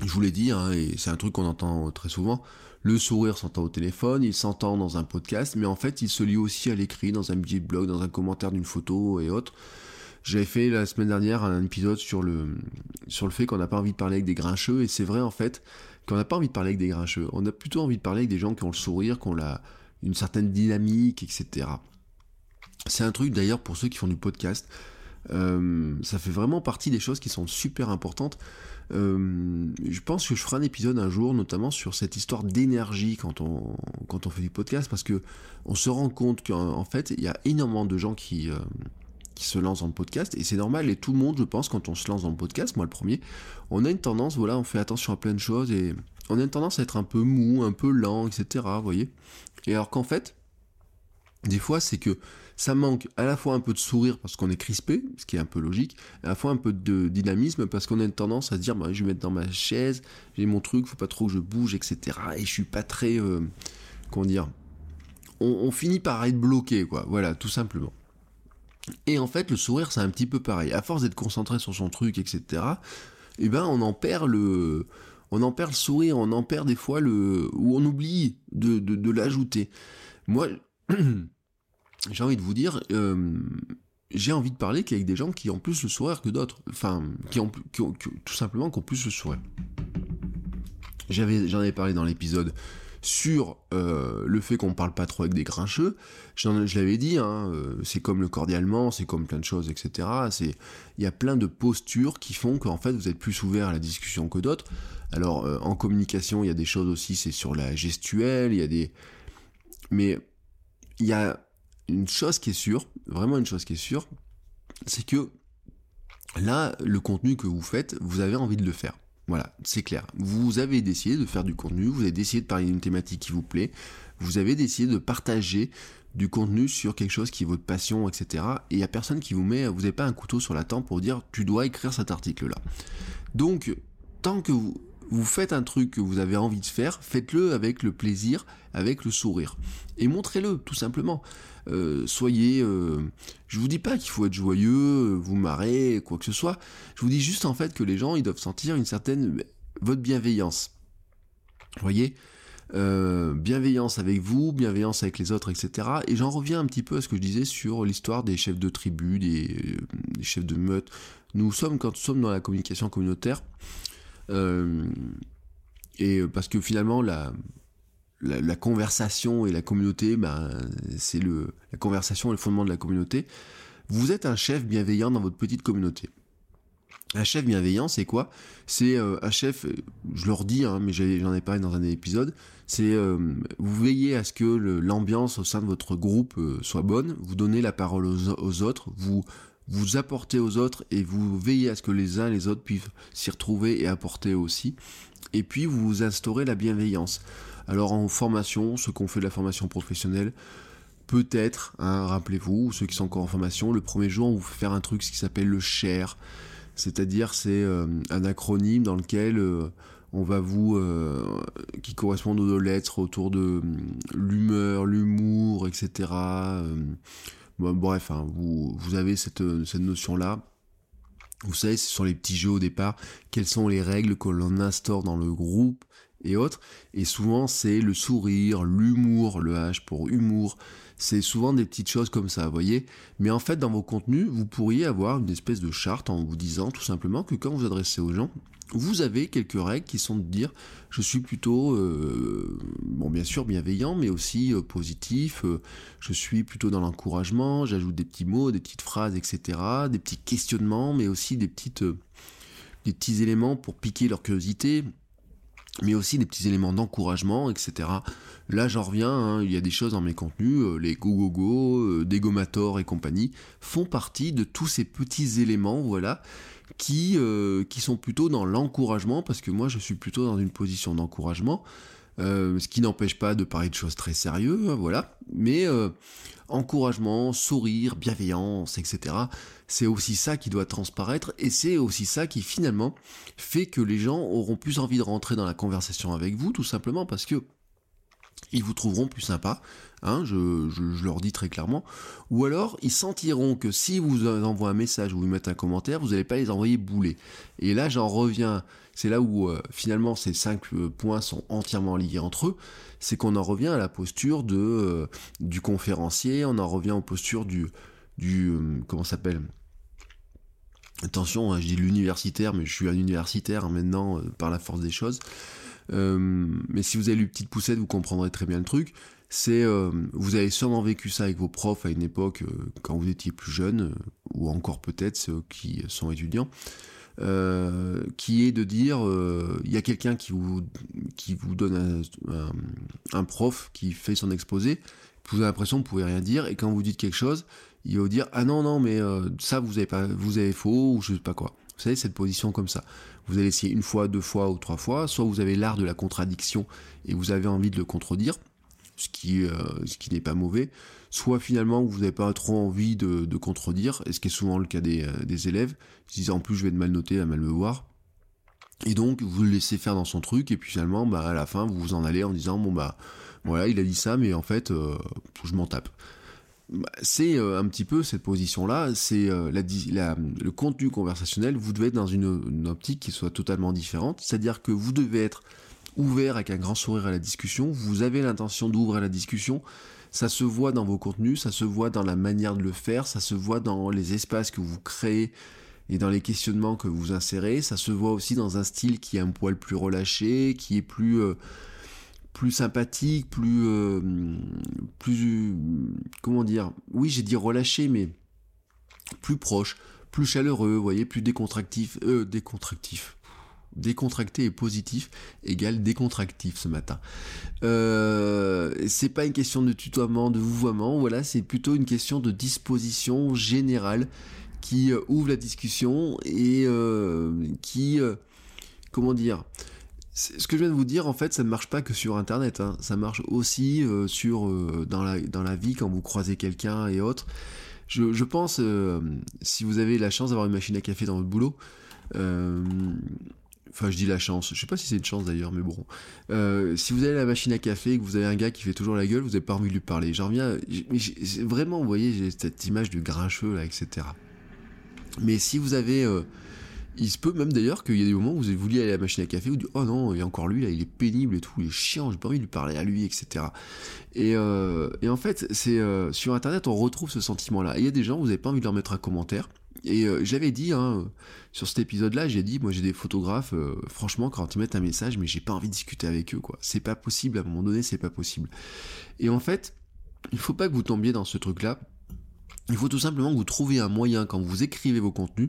Je vous l'ai dit, hein, et c'est un truc qu'on entend très souvent, le sourire s'entend au téléphone, il s'entend dans un podcast, mais en fait, il se lit aussi à l'écrit, dans un de blog, dans un commentaire d'une photo et autres. J'avais fait la semaine dernière un épisode sur le, sur le fait qu'on n'a pas envie de parler avec des grincheux, et c'est vrai en fait qu'on n'a pas envie de parler avec des grincheux. On a plutôt envie de parler avec des gens qui ont le sourire, qui ont la, une certaine dynamique, etc. C'est un truc d'ailleurs pour ceux qui font du podcast. Euh, ça fait vraiment partie des choses qui sont super importantes. Euh, je pense que je ferai un épisode un jour, notamment sur cette histoire d'énergie quand on, quand on fait du podcast, parce que on se rend compte qu'en fait, il y a énormément de gens qui, euh, qui se lancent dans le podcast, et c'est normal, et tout le monde, je pense, quand on se lance dans le podcast, moi le premier, on a une tendance, voilà, on fait attention à plein de choses, et on a une tendance à être un peu mou, un peu lent, etc. Vous voyez Et alors qu'en fait, des fois, c'est que ça manque à la fois un peu de sourire parce qu'on est crispé, ce qui est un peu logique, à la fois un peu de dynamisme parce qu'on a une tendance à se dire bah, je vais me mettre dans ma chaise, j'ai mon truc, faut pas trop que je bouge, etc. Et je suis pas très. Euh, comment dire on, finit par être bloqué, quoi. Voilà, tout simplement. Et en fait, le sourire, c'est un petit peu pareil. À force d'être concentré sur son truc, etc., eh ben, on en perd le. On en perd le sourire, on en perd des fois le. ou on oublie de, de l'ajouter. Moi. j'ai envie de vous dire, euh, j'ai envie de parler qu'avec des gens qui ont plus le sourire que d'autres. Enfin, qui ont, tout simplement qui ont plus le sourire. J'avais, j'en avais parlé dans l'épisode sur euh, le fait qu'on parle pas trop avec des grincheux. je l'avais dit, hein, euh, c'est comme le cordialement, c'est comme plein de choses, etc. Il y a plein de postures qui font qu'en fait vous êtes plus ouvert à la discussion que d'autres. Alors en communication, il y a des choses aussi, c'est sur la gestuelle, il y a des, mais il y a une chose qui est sûre, vraiment une chose qui est sûre, c'est que là, le contenu que vous faites, vous avez envie de le faire. Voilà, c'est clair. Vous avez décidé de faire du contenu, vous avez décidé de parler d'une thématique qui vous plaît, vous avez décidé de partager du contenu sur quelque chose qui est votre passion, etc. Et il n'y a personne qui vous met, vous n'avez pas un couteau sur la tempe pour dire tu dois écrire cet article-là. Donc, tant que vous, vous faites un truc que vous avez envie de faire, faites-le avec le plaisir, avec le sourire. Et montrez-le, tout simplement. Euh, soyez... Euh, je vous dis pas qu'il faut être joyeux, vous marrer, quoi que ce soit. Je vous dis juste en fait que les gens, ils doivent sentir une certaine... votre bienveillance. Vous voyez? Euh, bienveillance avec vous, bienveillance avec les autres, etc. Et j'en reviens un petit peu à ce que je disais sur l'histoire des chefs de tribu, des, chefs de meute. Nous sommes, quand nous sommes dans la communication communautaire, euh, et parce que finalement, la, la, conversation et la communauté, ben, c'est le, la conversation est le fondement de la communauté. Vous êtes un chef bienveillant dans votre petite communauté. Un chef bienveillant, c'est quoi? C'est euh, un chef, je leur dis, hein, mais j'en ai parlé dans un épisode, c'est euh, vous veillez à ce que l'ambiance au sein de votre groupe soit bonne, vous donnez la parole aux, aux autres, vous vous apportez aux autres et vous veillez à ce que les uns et les autres puissent s'y retrouver et apporter aussi. Et puis vous instaurez la bienveillance. Alors en formation, ceux qui ont fait de la formation professionnelle, peut-être, hein, rappelez-vous, ceux qui sont encore en formation, le premier jour on vous fait faire un truc qui s'appelle le share. C'est-à-dire c'est euh, un acronyme dans lequel euh, on va vous euh, qui correspond aux lettres autour de l'humeur, l'humour, etc bref, hein, vous, avez cette, cette notion-là. Vous savez, ce sont les petits jeux au départ, quelles sont les règles que l'on instaure dans le groupe et autres. Et souvent, c'est le sourire, l'humour, le H pour humour. C'est souvent des petites choses comme ça, vous voyez. Mais en fait, dans vos contenus, vous pourriez avoir une espèce de charte en vous disant tout simplement que quand vous adressez aux gens, vous avez quelques règles qui sont de dire je suis plutôt euh, bien sûr bienveillant mais aussi euh, positif euh, je suis plutôt dans l'encouragement j'ajoute des petits mots des petites phrases etc des petits questionnements mais aussi des petites des petits éléments pour piquer leur curiosité mais aussi des petits éléments d'encouragement, etc. Là, j'en reviens, hein, il y a des choses dans mes contenus, les go go go, gomator et compagnie, font partie de tous ces petits éléments, voilà, qui, euh, qui sont plutôt dans l'encouragement, parce que moi je suis plutôt dans une position d'encouragement, euh, ce qui n'empêche pas de parler de choses très sérieuses, hein, voilà, mais euh, encouragement, sourire, bienveillance, etc. C'est aussi ça qui doit transparaître, et c'est aussi ça qui finalement fait que les gens auront plus envie de rentrer dans la conversation avec vous, tout simplement parce que ils vous trouveront plus sympa, hein, je, leur dis très clairement, ou alors ils sentiront que si vous envoient un message ou vous mettez un commentaire, vous n'allez pas les envoyer bouler. Et là j'en reviens, c'est là où euh, finalement ces cinq euh, points sont entièrement liés entre eux, c'est qu'on en revient à la posture euh, du conférencier, on en revient aux postures du du comment s'appelle? Attention, hein, je dis l'universitaire, mais je suis un universitaire hein, maintenant par la force des choses. Mais si vous avez lu Petite Poussette, vous comprendrez très bien le truc. C'est, vous avez sûrement vécu ça avec vos profs à une époque quand vous étiez plus jeune, ou encore peut-être ceux qui sont étudiants. Qui est de dire il y a quelqu'un qui vous qui vous donne un, prof qui fait son exposé vous avez l'impression que vous pouvez rien dire et quand vous dites quelque chose il va vous dire ah non non mais ça vous avez pas vous avez faux ou je sais pas quoi savez, cette position comme ça. Vous allez essayer une fois, deux fois ou trois fois, soit vous avez l'art de la contradiction et vous avez envie de le contredire, ce qui, euh, ce qui n'est pas mauvais, soit finalement vous n'avez pas trop envie de, contredire, et ce qui est souvent le cas des, euh, des élèves, ils disent en plus je vais être mal noter, à mal me voir, et donc vous le laissez faire dans son truc, et puis finalement bah, à la fin vous vous en allez en disant bon bah voilà il a dit ça, mais en fait euh, je m'en tape. Bah, c'est un petit peu cette position-là, c'est la, le contenu conversationnel, vous devez être dans une optique qui soit totalement différente, c'est-à-dire que vous devez être ouvert avec un grand sourire à la discussion, vous avez l'intention d'ouvrir la discussion, ça se voit dans vos contenus, ça se voit dans la manière de le faire, ça se voit dans les espaces que vous créez et dans les questionnements que vous insérez, ça se voit aussi dans un style qui est un poil plus relâché, qui est plus euh, sympathique, plus euh, plus comment dire? Oui, j'ai dit relâché mais plus proche, plus chaleureux, vous voyez, plus décontractif, euh, décontractif décontracté et positif égale décontractif ce matin. Euh, c'est pas une question de tutoiement, de vouvoiement, voilà, c'est plutôt une question de disposition générale qui euh, ouvre la discussion et euh, qui, comment dire, ce que je viens de vous dire, en fait, ça ne marche pas que sur Internet. Hein. Ça marche aussi sur dans la dans la vie quand vous croisez quelqu'un et autres. Je, je pense, si vous avez la chance d'avoir une machine à café dans votre boulot, Enfin, je dis la chance. Je sais pas si c'est une chance d'ailleurs, mais bon. Euh, si vous avez la machine à café et que vous avez un gars qui fait toujours la gueule, vous n'avez pas envie de lui parler. J'en reviens. Vraiment, vous voyez, j'ai cette image du grincheux là, etc. Mais si vous avez. Euh, il se peut même d'ailleurs qu'il y a des moments où vous voulu aller à la machine à café, vous dites Oh non, il y a encore lui là, il est pénible et tout, il est chiant, j'ai pas envie de lui parler à lui, etc. Et, euh, et en fait, sur internet, on retrouve ce sentiment-là. Il y a des gens, vous n'avez pas envie de leur mettre un commentaire. Et euh, j'avais dit, hein, sur cet épisode-là, j'ai dit, moi j'ai des photographes, euh, franchement, quand ils mettent un message, mais j'ai pas envie de discuter avec eux, quoi. C'est pas possible, à un moment donné, c'est pas possible. Et en fait, il faut pas que vous tombiez dans ce truc-là. Il faut tout simplement que vous trouviez un moyen, quand vous écrivez vos contenus,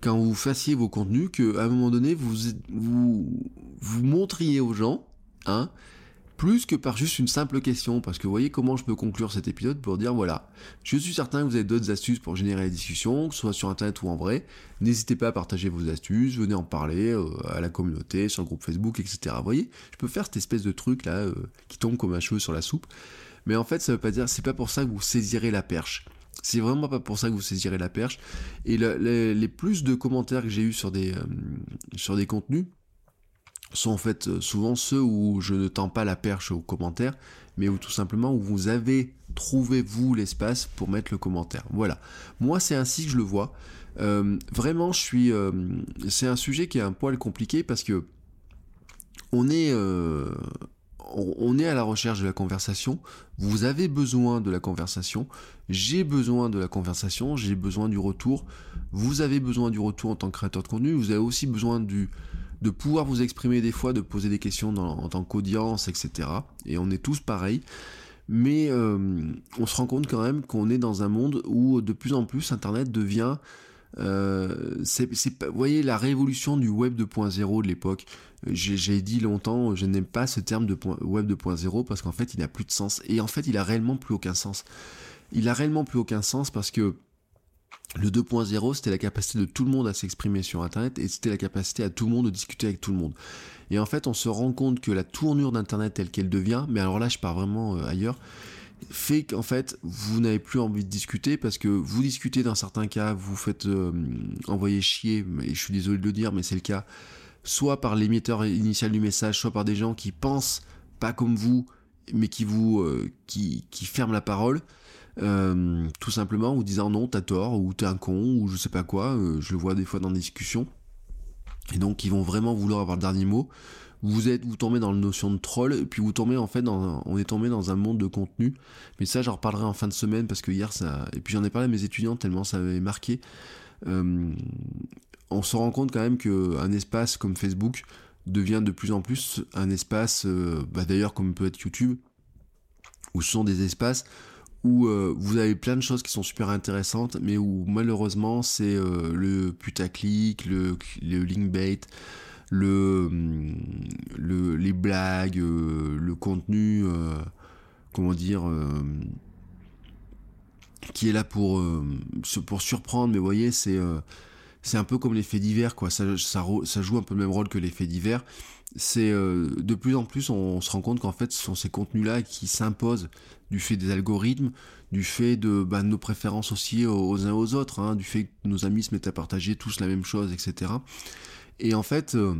quand vous fassiez vos contenus, qu'à un moment donné, vous, vous, vous montriez aux gens, hein, plus que par juste une simple question, parce que vous voyez comment je peux conclure cet épisode pour dire voilà, je suis certain que vous avez d'autres astuces pour générer la discussion, que ce soit sur internet ou en vrai, n'hésitez pas à partager vos astuces, venez en parler euh, à la communauté, sur le groupe Facebook, etc. Vous voyez, je peux faire cette espèce de truc là euh, qui tombe comme un cheveu sur la soupe, mais en fait ça veut pas dire, c'est pas pour ça que vous saisirez la perche. C'est vraiment pas pour ça que vous saisirez la perche. Et les, plus de commentaires que j'ai eu euh, sur des contenus, sont en fait euh, souvent ceux où je ne tends pas la perche aux commentaires, mais où tout simplement où vous avez trouvé vous l'espace pour mettre le commentaire. Voilà. Moi c'est ainsi que je le vois. Euh, vraiment je suis. Euh, c'est un sujet qui est un poil compliqué parce que on est. on est à la recherche de la conversation, vous avez besoin de la conversation, j'ai besoin de la conversation, j'ai besoin du retour, vous avez besoin du retour en tant que créateur de contenu, vous avez aussi besoin du, de pouvoir vous exprimer des fois, de poser des questions en tant qu'audience, etc. Et on est tous pareils. Mais euh, on se rend compte quand même qu'on est dans un monde où de plus en plus Internet devient... Euh, vous voyez la révolution du web 2.0 de l'époque. J'ai, dit longtemps, je n'aime pas ce terme de web 2.0 parce qu'en fait il n'a plus de sens. Et en fait il a réellement plus aucun sens. Il a réellement plus aucun sens parce que le 2.0, c'était la capacité de tout le monde à s'exprimer sur Internet et c'était la capacité à tout le monde de discuter avec tout le monde. Et en fait, on se rend compte que la tournure d'Internet telle qu'elle devient, mais alors là, je pars vraiment euh, ailleurs, fait qu'en fait, vous n'avez plus envie de discuter parce que vous discutez dans certains cas, vous faites euh, envoyer chier, mais je suis désolé de le dire, mais c'est le cas, soit par l'émetteur initial du message, soit par des gens qui pensent pas comme vous, mais qui vous, euh, qui ferment la parole. Euh, tout simplement, ou disant non, t'as tort, ou t'es un con, ou je sais pas quoi, euh, je le vois des fois dans des discussions. Et donc, ils vont vraiment vouloir avoir le dernier mot. Vous êtes, vous tombez dans la notion de troll, et puis vous tombez en fait dans, on est tombé dans un monde de contenu. Mais ça, j'en reparlerai en fin de semaine parce que hier, et puis j'en ai parlé à mes étudiants tellement ça m'avait marqué. Euh, on se rend compte quand même qu'un espace comme Facebook devient de plus en plus un espace, bah d'ailleurs comme peut être YouTube, où ce sont des espaces où euh, vous avez plein de choses qui sont super intéressantes, mais où malheureusement c'est euh, le putaclic, le, le linkbait, le, hum, le, les blagues, euh, le contenu, comment dire, qui est là pour, pour surprendre, mais vous voyez, c'est c'est un peu comme les faits divers, quoi. Ça, ça, joue un peu le même rôle que les faits divers. C'est de plus en plus, on, se rend compte qu'en fait, ce sont ces contenus-là qui s'imposent du fait des algorithmes, du fait de, bah, nos préférences aussi aux, uns aux autres, hein, du fait que nos amis se mettent à partager tous la même chose, etc. Et en fait, euh,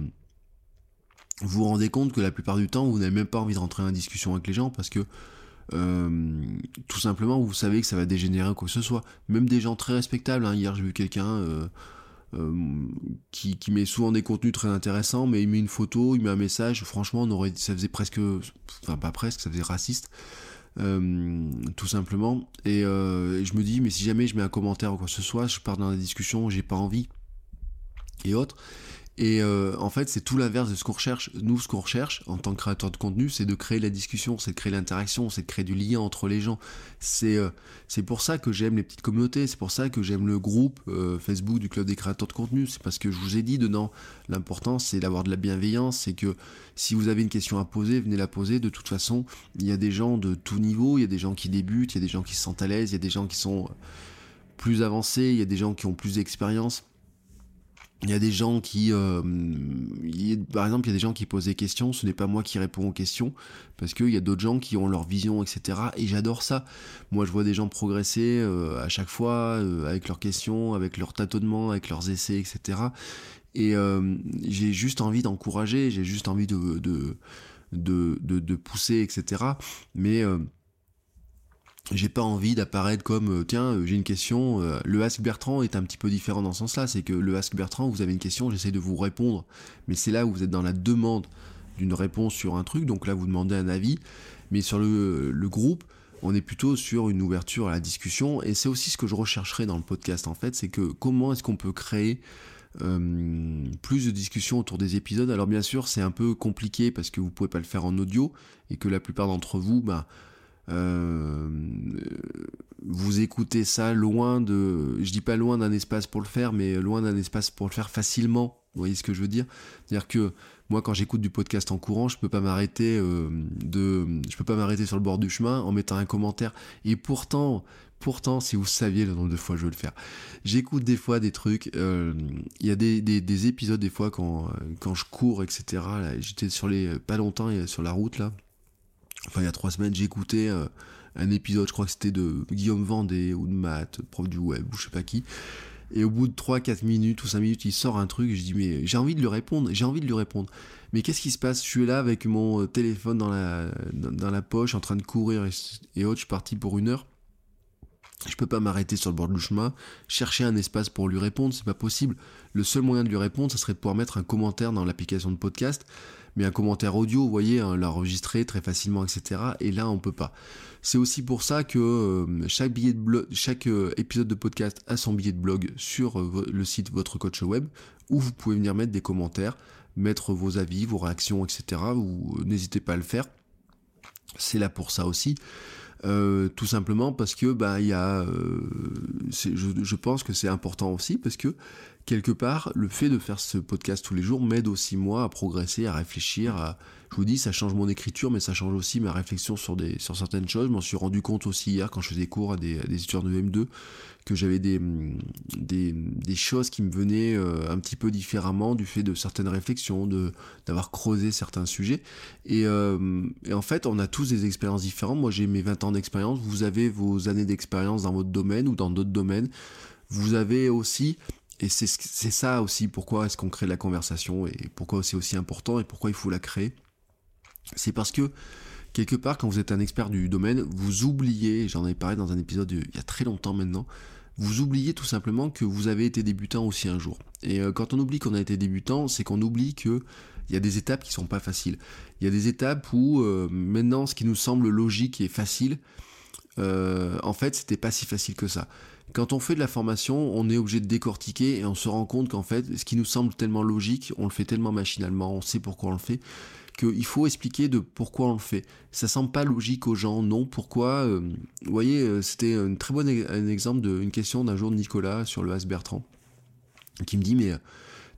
vous vous rendez compte que la plupart du temps, vous n'avez même pas envie de rentrer en discussion avec les gens parce que euh, tout simplement, vous savez que ça va dégénérer quoi que ce soit. Même des gens très respectables. Hein. Hier, j'ai vu quelqu'un euh, qui, met souvent des contenus très intéressants, mais il met une photo, il met un message. Franchement, on ça faisait presque, enfin pas presque, ça faisait raciste. Tout simplement. Et, je me dis mais si jamais je mets un commentaire ou quoi que ce soit je pars dans la discussion j'ai pas envie. Et autres et euh, en fait, c'est tout l'inverse de ce qu'on recherche. Nous, ce qu'on recherche en tant que créateur de contenu, c'est de créer la discussion, c'est de créer l'interaction, c'est de créer du lien entre les gens. C'est euh, c'est pour ça que j'aime les petites communautés, c'est pour ça que j'aime le groupe euh, Facebook du club des créateurs de contenu. C'est parce que je vous ai dit dedans, l'important c'est d'avoir de la bienveillance, c'est que si vous avez une question à poser, venez la poser. De toute façon, il y a des gens de tout niveau, il y a des gens qui débutent, il y a des gens qui se sentent à l'aise, il y a des gens qui sont plus avancés, il y a des gens qui ont plus d'expérience il y a des gens qui, euh, par exemple, il y a des gens qui posent des questions. Ce n'est pas moi qui réponds aux questions parce qu'il y a d'autres gens qui ont leur vision, etc. Et j'adore ça. Moi, je vois des gens progresser euh, à chaque fois euh, avec leurs questions, avec leurs tâtonnements, avec leurs essais, etc. Et j'ai juste envie d'encourager, j'ai juste envie de de, de de, de, pousser, etc. Mais j'ai pas envie d'apparaître comme euh, tiens euh, j'ai une question euh, le Ask Bertrand est un petit peu différent dans ce sens là c'est que le Ask Bertrand vous avez une question j'essaie de vous répondre mais c'est là où vous êtes dans la demande d'une réponse sur un truc donc là vous demandez un avis mais sur le, le groupe on est plutôt sur une ouverture à la discussion et c'est aussi ce que je rechercherai dans le podcast en fait c'est que comment est-ce qu'on peut créer plus de discussions autour des épisodes. Alors bien sûr, c'est un peu compliqué parce que vous pouvez pas le faire en audio et que la plupart d'entre vous, bah, euh, vous écoutez ça loin de, je dis pas loin d'un espace pour le faire, mais loin d'un espace pour le faire facilement. Vous voyez ce que je veux dire? C'est-à-dire que moi, quand j'écoute du podcast en courant, je peux pas m'arrêter euh, de, je peux pas m'arrêter sur le bord du chemin en mettant un commentaire. Et pourtant, pourtant, si vous saviez le nombre de fois je veux le faire, j'écoute des fois des trucs. Euh, il y a des, des, des, épisodes des fois quand quand je cours, etc. J'étais sur les pas longtemps sur la route là enfin il y a trois semaines, écouté euh, un épisode, je crois que c'était de Guillaume Vendée ou de Matt, prof du web ou je sais pas qui. Et au bout de 3-4 minutes ou 5 minutes, il sort un truc, je dis mais j'ai envie de lui répondre, j'ai envie de lui répondre. Mais qu'est-ce qui se passe? Je suis là avec mon téléphone dans la, dans, la poche, en train de courir et, et autres, je suis parti pour une heure. Je peux pas m'arrêter sur le bord du chemin, chercher un espace pour lui répondre, c'est pas possible. Le seul moyen de lui répondre, ça serait de pouvoir mettre un commentaire dans l'application de podcast mais un commentaire audio, vous voyez, hein, l'enregistrer très facilement, etc. Et là, on peut pas. C'est aussi pour ça que euh, chaque billet de blog, chaque euh, épisode de podcast a son billet de blog sur euh, le site Votre Coach Web, où vous pouvez venir mettre des commentaires, mettre vos avis, vos réactions, etc. N'hésitez pas à le faire. C'est là pour ça aussi. tout simplement parce que bah il y a je, je, pense que c'est important aussi parce que quelque part, le fait de faire ce podcast tous les jours m'aide aussi moi à progresser, à réfléchir. Je vous dis, ça change mon écriture, mais ça change aussi ma réflexion sur certaines choses. Je m'en suis rendu compte aussi hier quand je faisais cours à des, étudiants de M2 que j'avais des, choses qui me venaient euh, un petit peu différemment du fait de certaines réflexions, d'avoir creusé certains sujets. Et, euh, et en fait, on a tous des expériences différentes. Moi, j'ai mes 20 ans d'expérience. Vous avez vos années d'expérience dans votre domaine ou dans d'autres domaines. Vous avez aussi et c'est ça aussi pourquoi est-ce qu'on crée la conversation et pourquoi c'est aussi important et pourquoi il faut la créer. C'est parce que quelque part quand vous êtes un expert du domaine, vous oubliez, j'en avais parlé dans un épisode il y a très longtemps maintenant, vous oubliez tout simplement que vous avez été débutant aussi un jour. Et euh, quand on oublie qu'on a été débutant, c'est qu'on oublie que il y a des étapes qui sont pas faciles. Il y a des étapes où euh, maintenant ce qui nous semble logique et facile, euh, en fait c'était pas si facile que ça. Quand on fait de la formation, on est obligé de décortiquer et on se rend compte qu'en fait, ce qui nous semble tellement logique, on le fait tellement machinalement, on sait pourquoi on le fait, qu'il faut expliquer de pourquoi on le fait. Ça semble pas logique aux gens, non Pourquoi euh, Vous voyez, euh, c'était un très bon exemple d'une question d'un jour de Nicolas sur le As Bertrand, qui me dit mais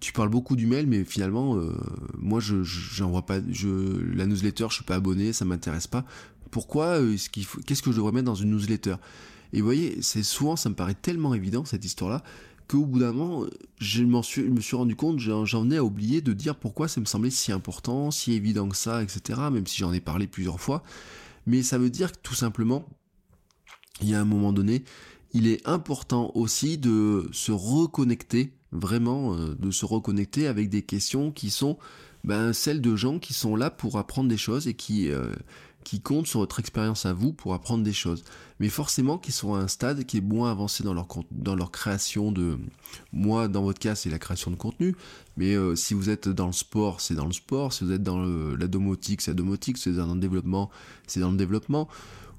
tu parles beaucoup du mail, mais finalement, euh, moi, je j'en vois pas, la newsletter, je suis pas abonné, ça m'intéresse pas. Pourquoi Qu'est-ce que je devrais mettre dans une newsletter? Et vous voyez, c'est souvent, ça me paraît tellement évident cette histoire-là, qu'au bout d'un moment, je, me suis rendu compte, j'en venais à oublier de dire pourquoi ça me semblait si important, si évident que ça, etc. Même si j'en ai parlé plusieurs fois. Mais ça veut dire que tout simplement, il y a un moment donné, il est important aussi de se reconnecter, vraiment, euh, de se reconnecter avec des questions qui sont ben, celles de gens qui sont là pour apprendre des choses et qui, euh, qui comptent sur votre expérience à vous pour apprendre des choses. Mais forcément qui sont à un stade qui est moins avancé dans leur, dans leur création de... Moi, dans votre cas, c'est la création de contenu. Mais euh, si vous êtes dans le sport, c'est dans le sport. Si vous êtes dans la domotique, c'est la domotique. Si vous êtes dans le développement, c'est dans le développement.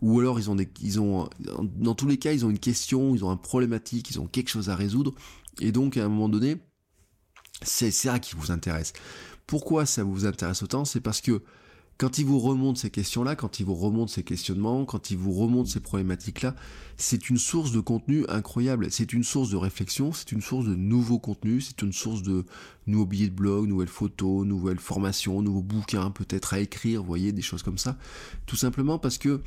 Ou alors ils ont ils ont, dans tous les cas, ils ont une question, ils ont un problématique, ils ont quelque chose à résoudre. Et donc, à un moment donné, c'est ça qui vous intéresse. Pourquoi ça vous intéresse autant? C'est parce que quand il vous remonte ces questions-là, quand il vous remonte ces questionnements, quand il vous remonte ces problématiques-là, c'est une source de contenu incroyable. C'est une source de réflexion, c'est une source de nouveaux contenus, c'est une source de nouveaux billets de blog, nouvelles photos, nouvelles formations, nouveaux bouquins peut-être à écrire, vous voyez, des choses comme ça. Tout simplement parce que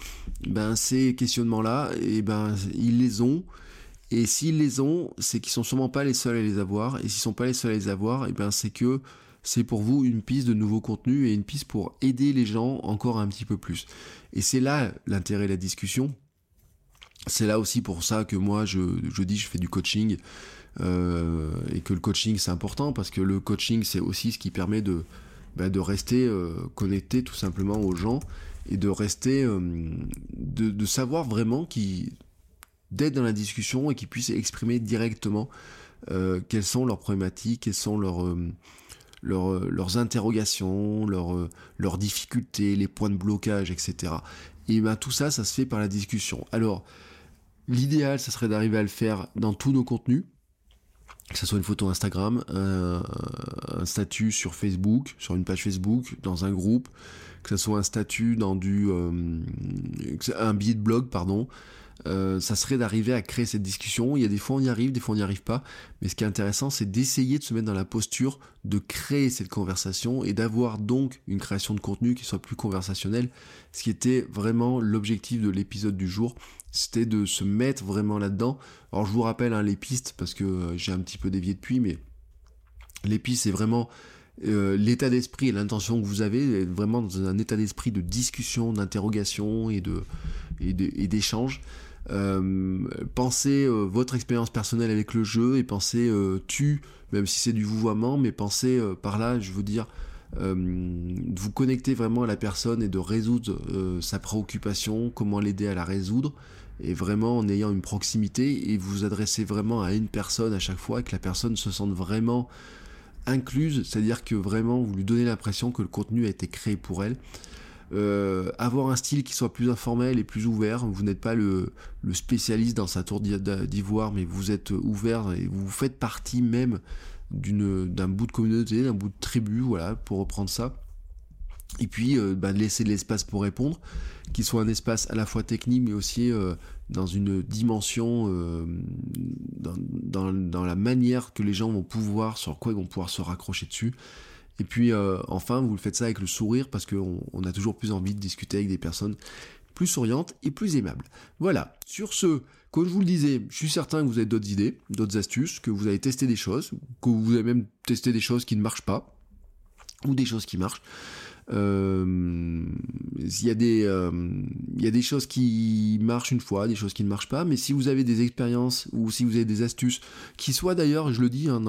ben ces questionnements-là, et eh ben ils les ont. Et s'ils les ont, c'est qu'ils sont sûrement pas les seuls à les avoir. Et s'ils sont pas les seuls à les avoir, et eh ben c'est que c'est pour vous une piste de nouveau contenu et une piste pour aider les gens encore un petit peu plus. Et c'est là l'intérêt de la discussion. C'est là aussi pour ça que moi je, je dis je fais du coaching euh, et que le coaching c'est important parce que le coaching c'est aussi ce qui permet de, bah, de rester euh, connecté tout simplement aux gens et de rester euh, de, de, savoir vraiment qui d'être dans la discussion et qu'ils puissent exprimer directement quelles sont leurs problématiques, quelles sont leurs euh, leurs interrogations, leurs, euh, leurs difficultés, les points de blocage, etc. Et ben tout ça, ça se fait par la discussion. Alors, l'idéal, ça serait d'arriver à le faire dans tous nos contenus, que ce soit une photo Instagram, un, statut sur Facebook, sur une page Facebook, dans un groupe, que ce soit un statut dans du euh, un billet de blog, pardon, euh, ça serait d'arriver à créer cette discussion. Il y a des fois on y arrive, des fois on n'y arrive pas. Mais ce qui est intéressant, c'est d'essayer de se mettre dans la posture de créer cette conversation et d'avoir donc une création de contenu qui soit plus conversationnelle. Ce qui était vraiment l'objectif de l'épisode du jour, c'était de se mettre vraiment là-dedans. Alors je vous rappelle hein, les pistes parce que euh, j'ai un petit peu dévié depuis, mais les pistes c'est vraiment euh, l'état d'esprit et l'intention que vous avez, vraiment dans un état d'esprit de discussion, d'interrogation et de d'échange. Pensez euh, votre expérience personnelle avec le jeu et pensez euh, tu, même si c'est du vouvoiement, mais pensez par là, je veux dire, de vous connecter vraiment à la personne et de résoudre sa préoccupation, comment l'aider à la résoudre, et vraiment en ayant une proximité et vous adressez vraiment à une personne à chaque fois et que la personne se sente vraiment incluse, c'est-à-dire que vraiment vous lui donnez l'impression que le contenu a été créé pour elle. Euh, avoir un style qui soit plus informel et plus ouvert. Vous n'êtes pas le, spécialiste dans sa tour d'ivoire, mais vous êtes ouvert et vous faites partie même d'un bout de communauté, d'un bout de tribu, voilà, pour reprendre ça. Et puis euh, bah, laisser de l'espace pour répondre, qui soit un espace à la fois technique mais aussi euh, dans une dimension, dans, dans, la manière que les gens vont pouvoir, sur quoi ils vont pouvoir se raccrocher dessus. Et puis euh, enfin, vous le faites ça avec le sourire parce qu'on on a toujours plus envie de discuter avec des personnes plus souriantes et plus aimables. Voilà. Sur ce, comme je vous le disais, je suis certain que vous avez d'autres idées, d'autres astuces, que vous avez testé des choses, que vous avez même testé des choses qui ne marchent pas, ou des choses qui marchent. Euh, il y a des euh, y a des choses qui marchent une fois, des choses qui ne marchent pas. Mais si vous avez des expériences ou si vous avez des astuces, qui soient d'ailleurs, je le dis, hein,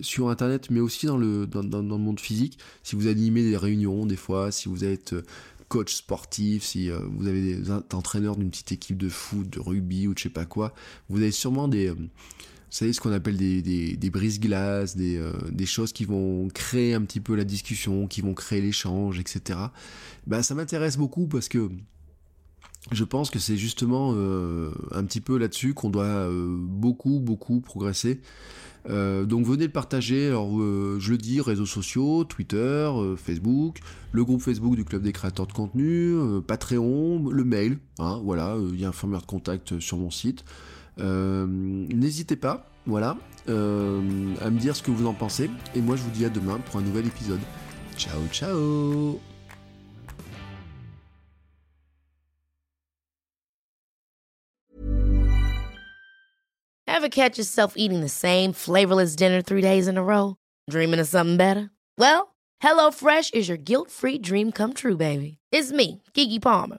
sur internet, mais aussi dans le dans, dans, le monde physique, si vous animez des réunions des fois, si vous êtes euh, coach sportif, si vous avez des entraîneurs d'une petite équipe de foot, de rugby ou de je sais pas quoi, vous avez sûrement des vous savez, ce qu'on appelle des, des, brises-glaces, des, euh, des choses qui vont créer un petit peu la discussion, qui vont créer l'échange, etc. Bah, ça m'intéresse beaucoup parce que je pense que c'est justement euh, un petit peu là-dessus qu'on doit euh, beaucoup, beaucoup progresser. donc venez le partager, alors je le dis, réseaux sociaux, Twitter, Facebook, le groupe Facebook du Club des créateurs de contenu, Patreon, le mail, hein, voilà, il y a un formulaire de contact sur mon site. Euh, n'hésitez pas, voilà, euh, à me dire ce que vous en pensez. Et moi, je vous dis à demain pour un nouvel épisode. Ciao, ciao catch yourself eating the same flavorless dinner three days in a row? Dreaming of something better? Well, HelloFresh is your guilt-free dream come true, baby. It's me, Kiki Palmer.